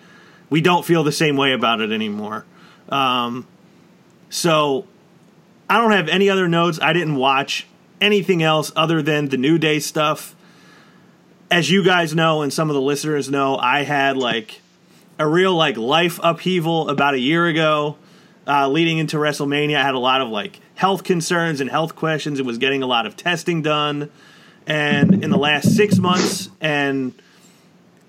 S1: we don't feel the same way about it anymore. Um, so I don't have any other notes. I didn't watch anything else other than the New Day stuff. As you guys know, and some of the listeners know, I had like a real like life upheaval about a year ago uh, leading into WrestleMania. I had a lot of like health concerns and health questions. It was getting a lot of testing done, and in the last six months and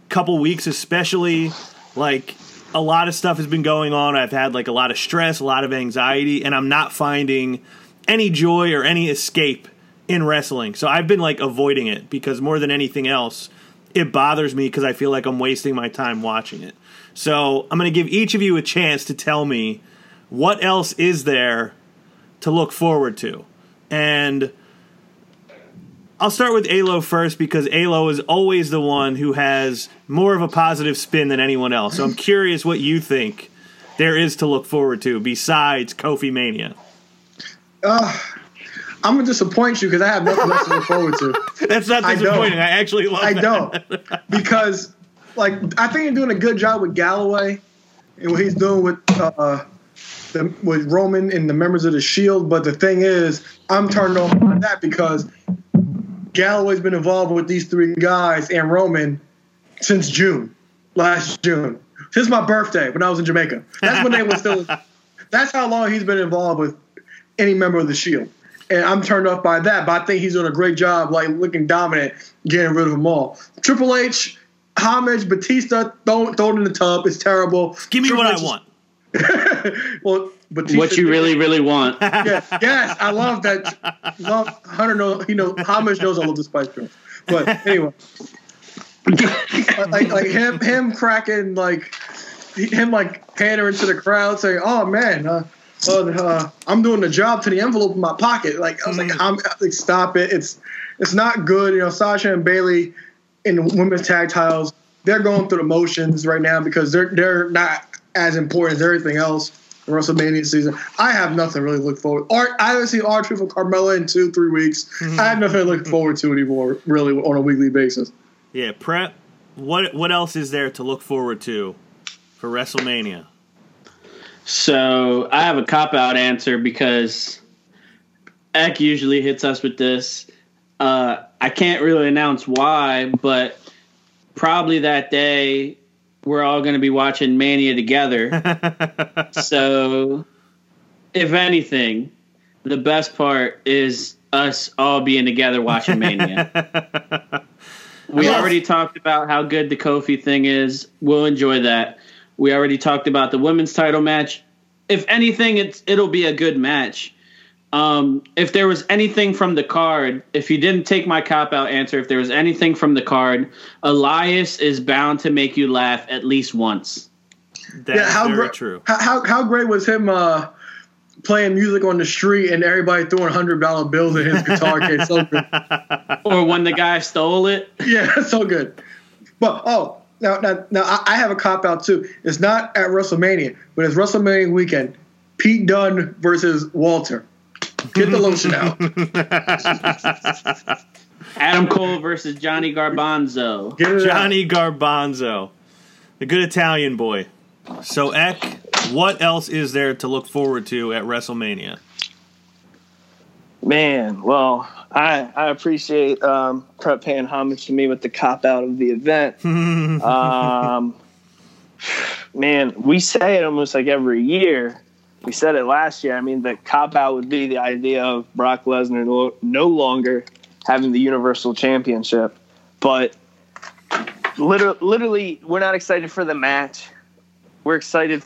S1: couple weeks, especially, like a lot of stuff has been going on. I've had like a lot of stress, a lot of anxiety, and I'm not finding any joy or any escape in wrestling. So I've been like avoiding it because more than anything else, it bothers me because I feel like I'm wasting my time watching it. So I'm going to give each of you a chance to tell me what else is there to look forward to? And I'll start with Alo first because Alo is always the one who has more of a positive spin than anyone else. So I'm curious what you think there is to look forward to besides Kofi Mania.
S4: Uh, I'm gonna disappoint you because I have nothing else to look forward to.
S1: That's not
S4: I
S1: disappointing. I, actually love
S4: I
S1: that.
S4: don't because, like, I think you're doing a good job with Galloway and what he's doing with uh, the, with Roman and the members of the Shield. But the thing is, I'm turned off by that because Galloway's been involved with these three guys and Roman since June, last June, since my birthday when I was in Jamaica. That's when they were still. That's how long he's been involved with any member of the Shield. And I'm turned off by that, but I think he's doing a great job, like looking dominant, getting rid of them all. Triple H, homage, Batista, thrown, thrown in the tub. It's terrible.
S1: Give me
S4: Triple
S1: what
S4: H
S1: I want.
S4: well, Batista.
S3: What you really, really want.
S4: Yeah, yes, I love that. Love Hunter. Know, you know, homage knows I love the Spice Girls. But anyway, like like him him cracking like him like pandering to the crowd saying, "Oh man, uh, uh, uh, I'm doing the job to the envelope in my pocket." Like I was like, I'm, like, "Stop it! It's it's not good." You know, Sasha and Bayley in the women's tag titles, they're going through the motions right now because they're they're not as important as everything else. in WrestleMania season. I have nothing really to look forward. Art, I haven't seen R Truth and Carmella in two, three weeks. I have nothing to look forward to anymore, really, on a weekly basis.
S1: Yeah, prep. What what else is there to look forward to for WrestleMania?
S3: So I have a cop out answer because Eck usually hits us with this. Uh, I can't really announce why, but probably that day we're all going to be watching Mania together. so, if anything, the best part is us all being together watching Mania. we
S1: Yes.
S3: already talked about how good the Kofi thing is. We'll enjoy that. We already talked about the women's title match. If anything, it's it'll be a good match. Um, if there was anything from the card, if you didn't take my cop out answer, if there was anything from the card, Elias is bound to make you laugh at least once.
S1: That's very
S4: great,
S1: true.
S4: How, how how great was him uh, playing music on the street and everybody throwing hundred dollar bills at his guitar case? So good.
S3: Or when the guy stole it.
S4: Yeah, so good. But oh, now now now I, I have a cop out too. It's not at WrestleMania, but it's WrestleMania weekend. Pete Dunne versus Walter. Get the lotion out.
S3: Adam Cole versus Johnny Garbanzo.
S4: Get it
S1: Johnny Garbanzo, the good Italian boy. So, Eck, what else is there to look forward to at WrestleMania?
S2: Man, well, I I appreciate um, Prep paying homage to me with the cop out of the event. um, man, we say it almost like every year. We said it last year. I mean, the cop out would be the idea of Brock Lesnar no, no longer having the Universal Championship, but literally, literally, we're not excited for the match. We're excited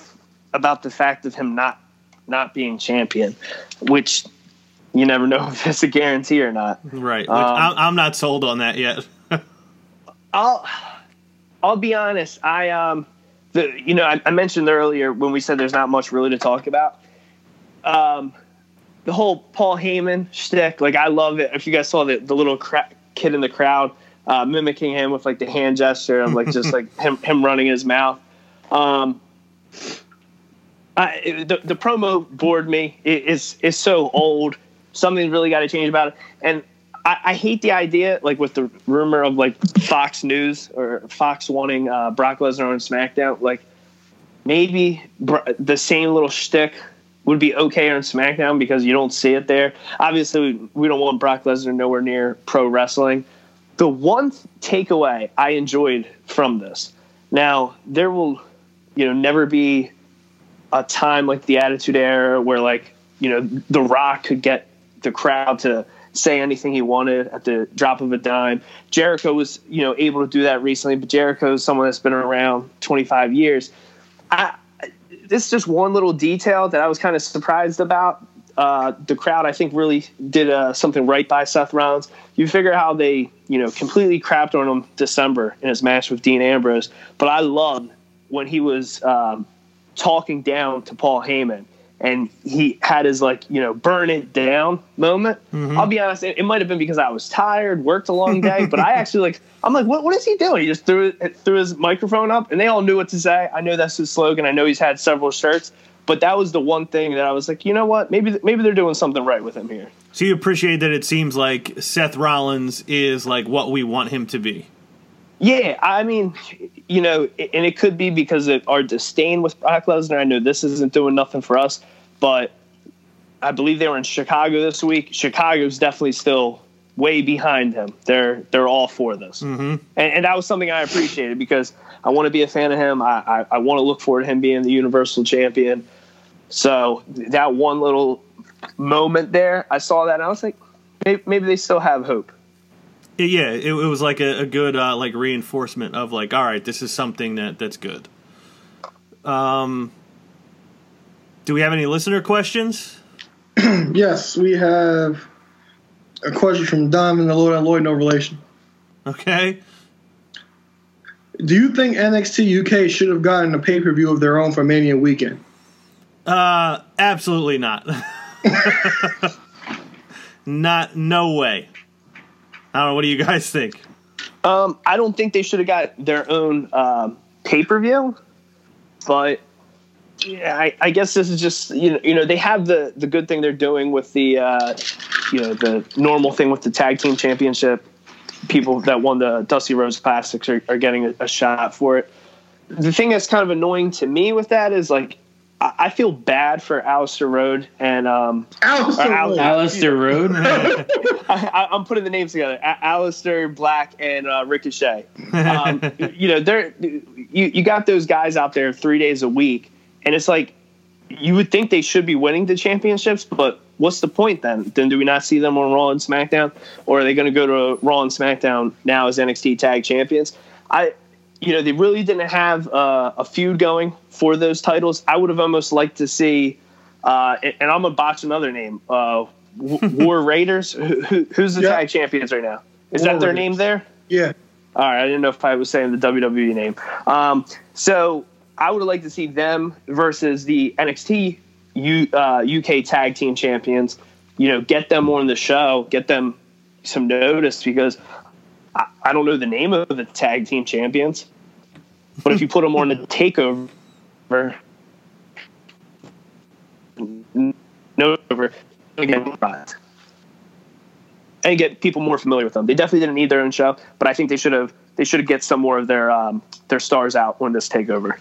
S2: about the fact of him not not being champion, which you never know if it's a guarantee or not.
S1: Right.
S2: Um,
S1: I'm, I'm not sold on that yet.
S2: I'll I'll be honest. I um the you know I, I mentioned earlier when we said there's not much really to talk about. Um, the whole Paul Heyman shtick, like I love it. If you guys saw the the little cra- kid in the crowd uh, mimicking him with like the hand gesture of like just like him him running his mouth. Um, I, the, the promo bored me. It, it's it's so old. Something really got to change about it. And I, I hate the idea, like with the rumor of like Fox News or Fox wanting uh, Brock Lesnar on SmackDown. Like maybe Br- the same little shtick would be okay on SmackDown because you don't see it there. Obviously, we, we don't want Brock Lesnar nowhere near pro wrestling. The one takeaway I enjoyed from this. Now there will, you know, never be a time like the Attitude Era where like you know The Rock could get the crowd to say anything he wanted at the drop of a dime. Jericho was you know able to do that recently, but Jericho is someone that's been around 25 years. I, this is just one little detail that I was kind of surprised about. Uh, the crowd, I think, really did uh, something right by Seth Rollins. You figure how they, you know, completely crapped on him December in his match with Dean Ambrose, but I loved when he was um, talking down to Paul Heyman and he had his like you know burn it down moment. Mm-hmm. I'll be honest, it, it might have been because I was tired, worked a long day, but I actually like I'm like, what what is he doing? He just threw it, threw his microphone up, and they all knew what to say. I know that's his slogan. I know he's had several shirts, but that was the one thing that I was like, you know what? Maybe maybe they're doing something right with him here.
S1: So you appreciate that it seems like Seth Rollins is like what we want him to be.
S2: Yeah, I mean, you know, and it could be because of our disdain with Brock Lesnar. I know this isn't doing nothing for us, but I believe they were in Chicago this week. Chicago's definitely still way behind him. They're they're all for this, mm-hmm. and, and that was something I appreciated because I want to be a fan of him. I I, I want to look forward to him being the Universal Champion. So that one little moment there, I saw that and I was like, maybe, maybe they still have hope.
S1: Yeah, it, it was like a, a good uh, like reinforcement of like, all right, this is something that that's good. Um, do we have any listener questions?
S6: Yes, we have a question from Diamond the Lord and Lloyd, no relation.
S1: Okay.
S6: Do you think NXT UK should have gotten a pay per view of their own for Mania weekend?
S1: Uh, absolutely not. not no way. I don't know. What do you guys think?
S2: Um, I don't think they should have got their own um, pay per view, but yeah, I, I guess this is just you know you know they have the the good thing they're doing with the uh, you know the normal thing with the tag team championship. People that won the Dusty Rhodes Classics are, are getting a, a shot for it. The thing that's kind of annoying to me with that is like I, I feel bad for Alistair Road and um,
S6: Alistair
S2: Al-
S6: Road.
S3: Alistair Road.
S2: I, I, I'm putting the names together: A- Aleister Black and uh, Ricochet. Um, you know, they're you you got those guys out there three days a week, and it's like you would think they should be winning the championships, but what's the point then? Then do we not see them on Raw and SmackDown, or are they going to go to Raw and SmackDown now as NXT Tag Champions? I. You know, they really didn't have uh, a feud going for those titles. I would have almost liked to see, uh, and, and I'm gonna botch another name. Uh, War Raiders. Who, who, who's the
S6: Yeah.
S2: tag champions right now? Is
S6: War
S2: that their
S6: Raiders.
S2: name there?
S6: Yeah.
S2: All right, I didn't know if I was saying the WWE name. Um, so I would have liked to see them versus the NXT U, uh, UK Tag Team Champions. You know, get them on the show, get them some notice because I, I don't know the name of the Tag Team Champions, but if you put them on the Takeover, no over again and get people more familiar with them. They definitely didn't need their own show, but I think they should have they should have get some more of their um, their stars out on this takeover.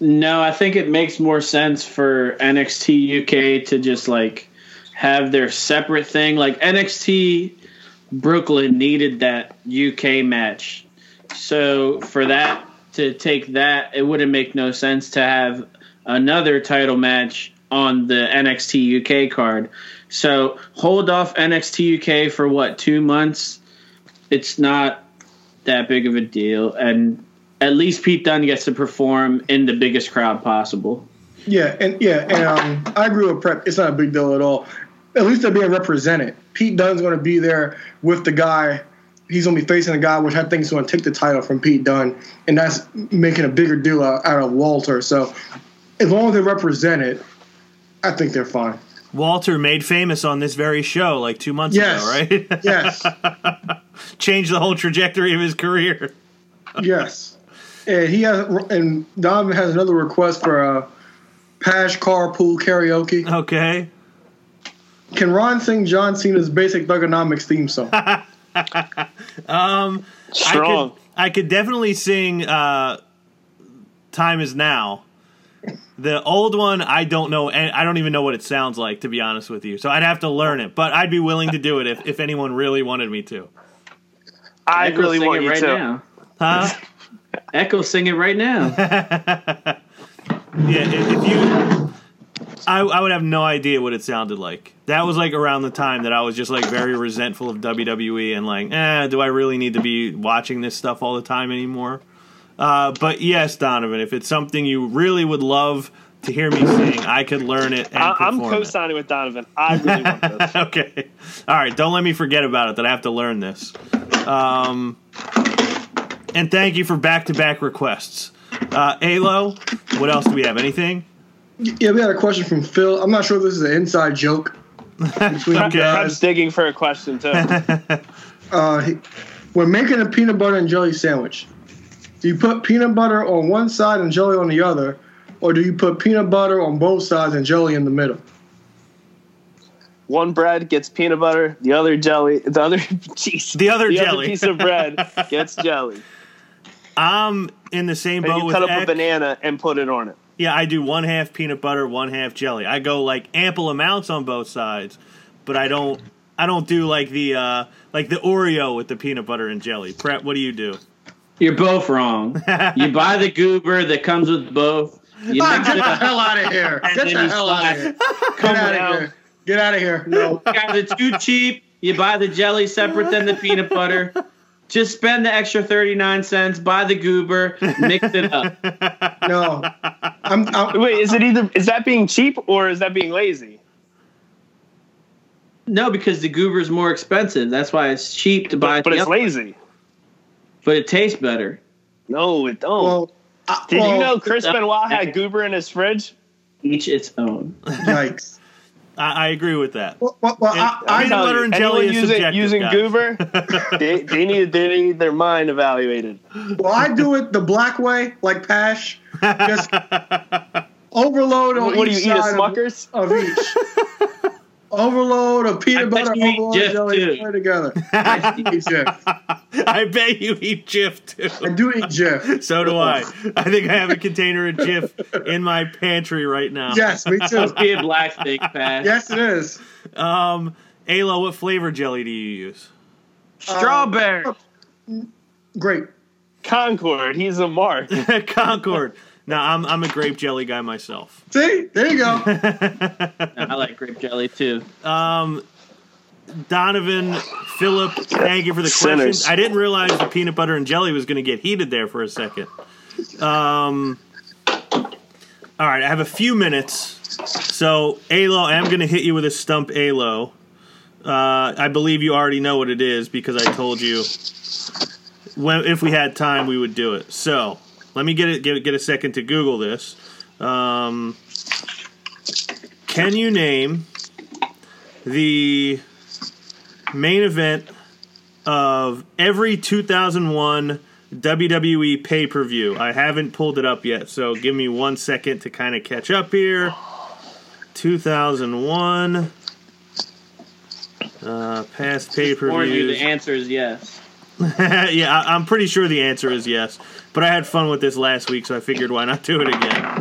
S3: No, I think it makes more sense for NXT UK to just like have their separate thing. Like NXT Brooklyn needed that UK match. So for that to take that, it wouldn't make no sense to have another title match on the NXT UK card. So hold off NXT UK for what, two months? It's not that big of a deal. And at least Pete Dunne gets to perform in the biggest crowd possible.
S6: Yeah, and yeah, and um, I agree with Prep. It's not a big deal at all. At least they're being represented. Pete Dunne's going to be there with the guy. He's going to be facing a guy which I think is going to take the title from Pete Dunne, and that's making a bigger deal out, out of Walter. So as long as they're represented, I think they're fine.
S1: Walter made famous on this very show like two months
S6: Yes.
S1: ago, right?
S6: Yes,
S1: Changed the whole trajectory of his career.
S6: yes. And he has, and Donovan has another request for a Pash Carpool Karaoke.
S1: Okay.
S6: Can Ron sing John Cena's Basic Thugonomics theme song?
S1: I
S2: Strong.
S1: could, I could definitely sing uh, "Time Is Now." The old one, I don't know, and I don't even know what it sounds like, to be honest with you. So I'd have to learn it, but I'd be willing to do it if, if anyone really wanted me to.
S2: I
S3: Echo
S2: really
S3: sing
S2: want
S3: it
S2: you
S3: right
S2: to.
S3: now.
S1: Huh?
S3: Echo sing it right now.
S1: yeah, if, if you, I, I would have no idea what it sounded like. That was like around the time that I was just like very resentful of WWE and like, eh, do I really need to be watching this stuff all the time anymore? Uh, but yes, Donovan, if it's something you really would love to hear me sing, I could learn it and
S2: I, I'm co-signing with Donovan. I really want this.
S1: okay. All right. Don't let me forget about it that I have to learn this. Um, and thank you for back to back requests. Uh, Alo, what else do we have? Anything?
S4: Yeah, we had a question from Phil. I'm not sure if this is an inside joke between you
S1: Okay.
S2: I'm
S4: guys.
S2: digging for a question too.
S4: Uh, he- when making a peanut butter and jelly sandwich, do you put peanut butter on one side and jelly on the other, or do you put peanut butter on both sides and jelly in the middle?
S2: One bread gets peanut butter, the other jelly, the other jeez,
S1: The other
S2: the
S1: jelly.
S2: other piece of bread gets jelly.
S1: I'm in the same
S2: And
S1: boat
S2: you
S1: with
S2: cut up
S1: Eck.
S2: a banana and put it on it.
S1: Yeah, I do one half peanut butter, one half jelly. I go like ample amounts on both sides, but I don't. I don't do like the uh, like the Oreo with the peanut butter and jelly. Prep, what do you do?
S3: You're both wrong. you buy the goober that comes with both. You mix
S4: get the
S3: up.
S4: hell out of here! Get the hell out of here! Get out
S3: down.
S4: of here! Get out of here! No.
S3: Guys, it's too cheap. You buy the jelly separate than the peanut butter. Just spend the extra 39 cents, buy the goober, mix it up.
S4: No, I'm, I'm
S2: Wait, is it either is that being cheap or is that being lazy?
S3: No, because the goober is more expensive. That's why it's cheap to buy
S2: But, but
S3: the
S2: it's lazy.
S3: But it tastes better.
S2: No, it don't.
S4: well. I,
S2: Did
S4: well,
S2: you know Chris Benoit had goober in his fridge?
S3: Each its own.
S4: Yikes!
S1: I, I agree with that.
S4: Well, well, well,
S1: And-
S4: I,
S1: I
S4: I,
S1: know- butter and jelly is
S2: using,
S1: subjective,
S2: using
S1: guys.
S2: goober, they, they need they need their mind evaluated.
S4: well, I do it the black way, like Pash. Just overload on
S2: What, what do you
S4: each
S2: eat? A
S4: side of-
S2: Smuckers?
S4: of each. Overload of
S3: I
S4: peanut
S3: bet
S4: butter,
S3: you
S4: overload
S3: Jif,
S4: jelly,
S3: too.
S4: put it together. I eat Jif.
S1: I bet you eat Jif too.
S4: I do eat Jif.
S1: So do I. I think I have a container of Jif in my pantry right now.
S4: Yes, me too.
S3: Must be a black steak fast.
S4: Yes, it is.
S1: Um, Ayla, what flavor jelly do you use?
S3: Strawberry.
S4: Great.
S2: Concord, he's a mark.
S1: Concord. Now I'm I'm a grape jelly guy myself.
S4: See, there you go.
S3: I like grape jelly too.
S1: Um, Donovan, Philip, thank you for the
S2: Sinners.
S1: questions. I didn't realize the peanut butter and jelly was going to get heated there for a second. Um, all right, I have a few minutes. So, Alo, I'm going to hit you with a stump Alo. Uh, I believe you already know what it is because I told you when if we had time we would do it. So, let me get it get, get a second to Google this. Um, can you name the main event of every 2001 WWE pay per view. I haven't pulled it up yet, so give me one second to kind of catch up here. 2001 uh, past pay per views.
S3: the answer is yes.
S1: yeah, I, I'm pretty sure the answer is yes. But I had fun with this last week, so I figured why not do it again.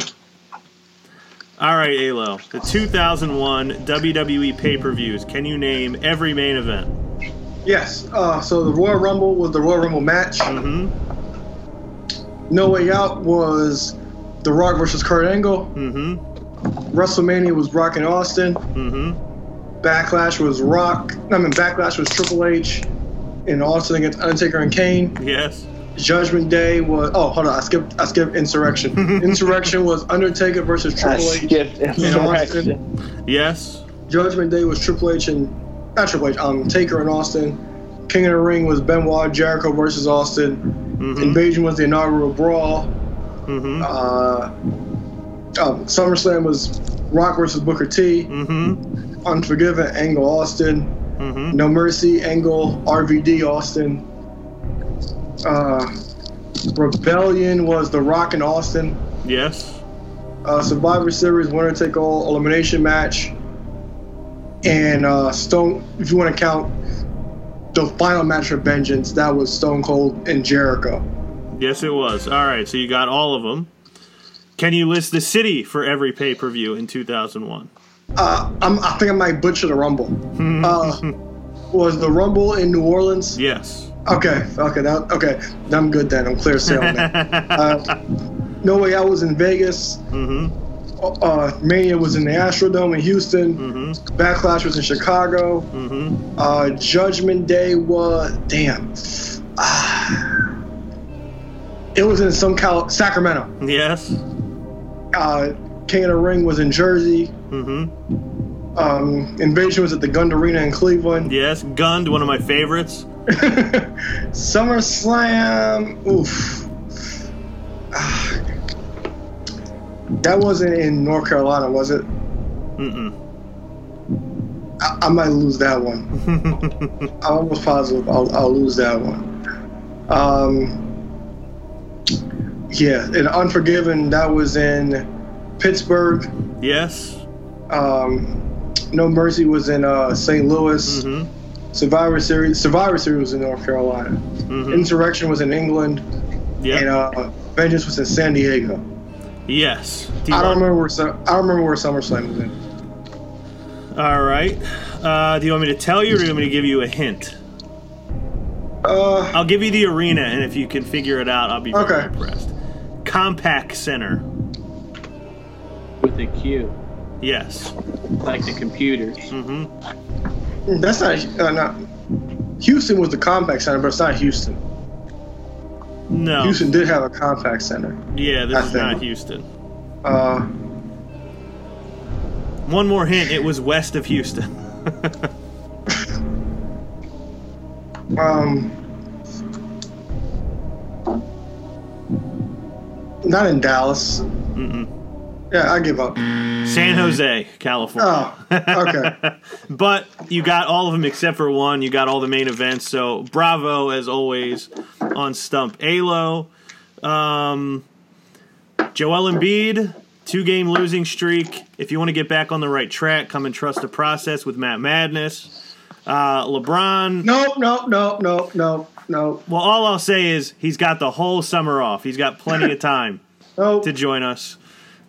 S1: All right, Alo. The 2001 WWE pay per views. Can you name every main event?
S4: Yes. Uh, so the Royal Rumble was the Royal Rumble match.
S1: Mm
S4: No Way Out was The Rock versus Kurt Angle.
S1: hmm. Mm
S4: WrestleMania was Rock and Austin.
S1: hmm. Mm hmm.
S4: Backlash was Rock. I mean, Backlash was Triple H and Austin against Undertaker and Kane.
S1: Yes.
S4: Judgment Day was. Oh, hold on. I skipped. I skipped Insurrextion. Insurrextion was Undertaker versus Triple H.
S2: skipped
S4: and. Austin.
S1: Yes.
S4: Judgment Day was Triple H and not Triple H. Um, Taker and Austin. King of the Ring was Benoit Jericho versus Austin.
S1: Mm-hmm.
S4: Invasion was the inaugural brawl.
S1: Mm-hmm.
S4: Uh, um, SummerSlam was Rock versus Booker T.
S1: Mm-hmm.
S4: Unforgiven, Angle Austin.
S1: Mm-hmm.
S4: No Mercy, Angle, RVD, Austin. Uh, Rebellion was The Rock and Austin.
S1: Yes.
S4: Uh, Survivor Series winner take all elimination match. And uh, Stone, if you want to count the final match for Vengeance, that was Stone Cold and Jericho.
S1: Yes, it was. All right, so you got all of them. Can you list the city for every pay per view in 2001?
S4: Uh, I'm, I think I might butcher the Rumble. Uh, was the Rumble in New Orleans?
S1: Yes.
S4: Okay, okay, that, okay. I'm good then. I'm clear sailing. Uh, no way. I was in Vegas.
S1: Mm-hmm.
S4: Uh, Mania was in the Astrodome in Houston.
S1: Mm-hmm.
S4: Backlash was in Chicago.
S1: Mm-hmm.
S4: Uh, Judgment Day was damn. Ah. it was in some Cal- Sacramento.
S1: Yes.
S4: Uh, King of the Ring was in Jersey.
S1: Mm-hmm.
S4: Um, Invasion was at the Gund Arena in Cleveland.
S1: Yes. Gund, one of my favorites.
S4: SummerSlam. Oof. Ah. That wasn't in North Carolina, was it?
S1: Mm-mm.
S4: I, I might lose that one. I'm almost positive I'll, I'll lose that one. Um, yeah, and Unforgiven, that was in Pittsburgh.
S1: Yes.
S4: Um, no Mercy was in uh, St. Louis.
S1: Mm-hmm.
S4: Survivor Series, Survivor Series was in North Carolina.
S1: Mm-hmm.
S4: Insurrextion was in England,
S1: Yep.
S4: and uh, Vengeance was in San Diego.
S1: yes. Do
S4: I don't remember where Su- I don't remember where SummerSlam was in.
S1: All right. Uh, do you want me to tell you, or do you want me to give you a hint?
S4: Uh,
S1: I'll give you the arena, and if you can figure it out, I'll be very
S4: Okay.
S1: impressed. Compaq Center.
S3: With a Q,
S1: Yes.
S3: like the computers.
S1: Mm-hmm.
S4: That's not uh, not. Houston was the Compaq center, but it's not Houston.
S1: No.
S4: Houston did have a Compaq center.
S1: Yeah, this
S4: I
S1: is
S4: think.
S1: not Houston.
S4: Uh,
S1: One more hint: it was west of Houston.
S4: um, not in Dallas.
S1: Mm-mm.
S4: Yeah, I give up.
S1: San Jose, California.
S4: Oh, okay.
S1: But you got all of them except for one. You got all the main events. So bravo as always on Stump Alo. Um, Joel Embiid, two game losing streak. If you want to get back on the right track, come and trust the process with Matt Madness. Uh, LeBron.
S4: Nope, nope, nope, nope, nope, nope,
S1: Well, all I'll say is he's got the whole summer off. He's got plenty of time to join us.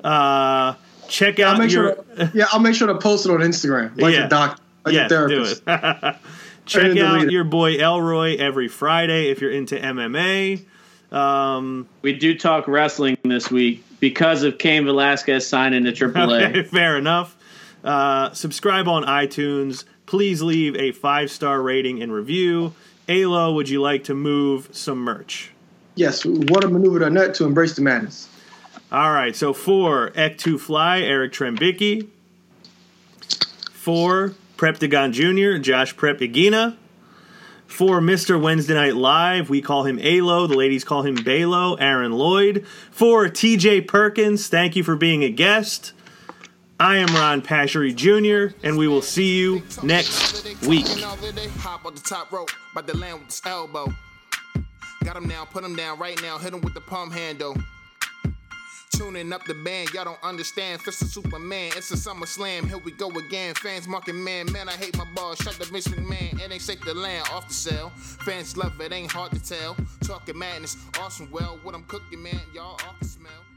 S1: Uh, check
S4: I'll
S1: out
S4: make
S1: your.
S4: sure. To, yeah, I'll make sure to post it on Instagram, like
S1: Yeah.
S4: the doc, like
S1: yes,
S4: the
S1: do it. Check out your boy Elroy every Friday if you're into MMA. Um,
S3: We do talk wrestling this week because of Cain Velasquez signing to AAA.
S1: okay, fair enough. Uh, subscribe on iTunes. Please leave a five star rating and review. Alo, would you like to move some merch?
S4: Yes, whatamaneuver.net to embrace the madness.
S1: All right, so for Ek2 Fly, Eric Trembicki. For Preptagon Jr., Josh Prepigina. For Mr. Wednesday Night Live, we call him Alo. The ladies call him Balo, Aaron Lloyd. For TJ Perkins, thank you for being a guest. I am Ron Pashery Jr., and we will see you next week.
S7: Got him now, put him down right now, hit him with the palm handle. Tuning up the band, y'all don't understand. Fist of Superman, it's a summer slam. Here we go again. Fans marking man, man, I hate my ball. Shut the Vince McMahon, it ain't safe to land off the cell. Fans love it, ain't hard to tell. Talking madness, awesome. Well, what I'm cooking, man, y'all off the smell.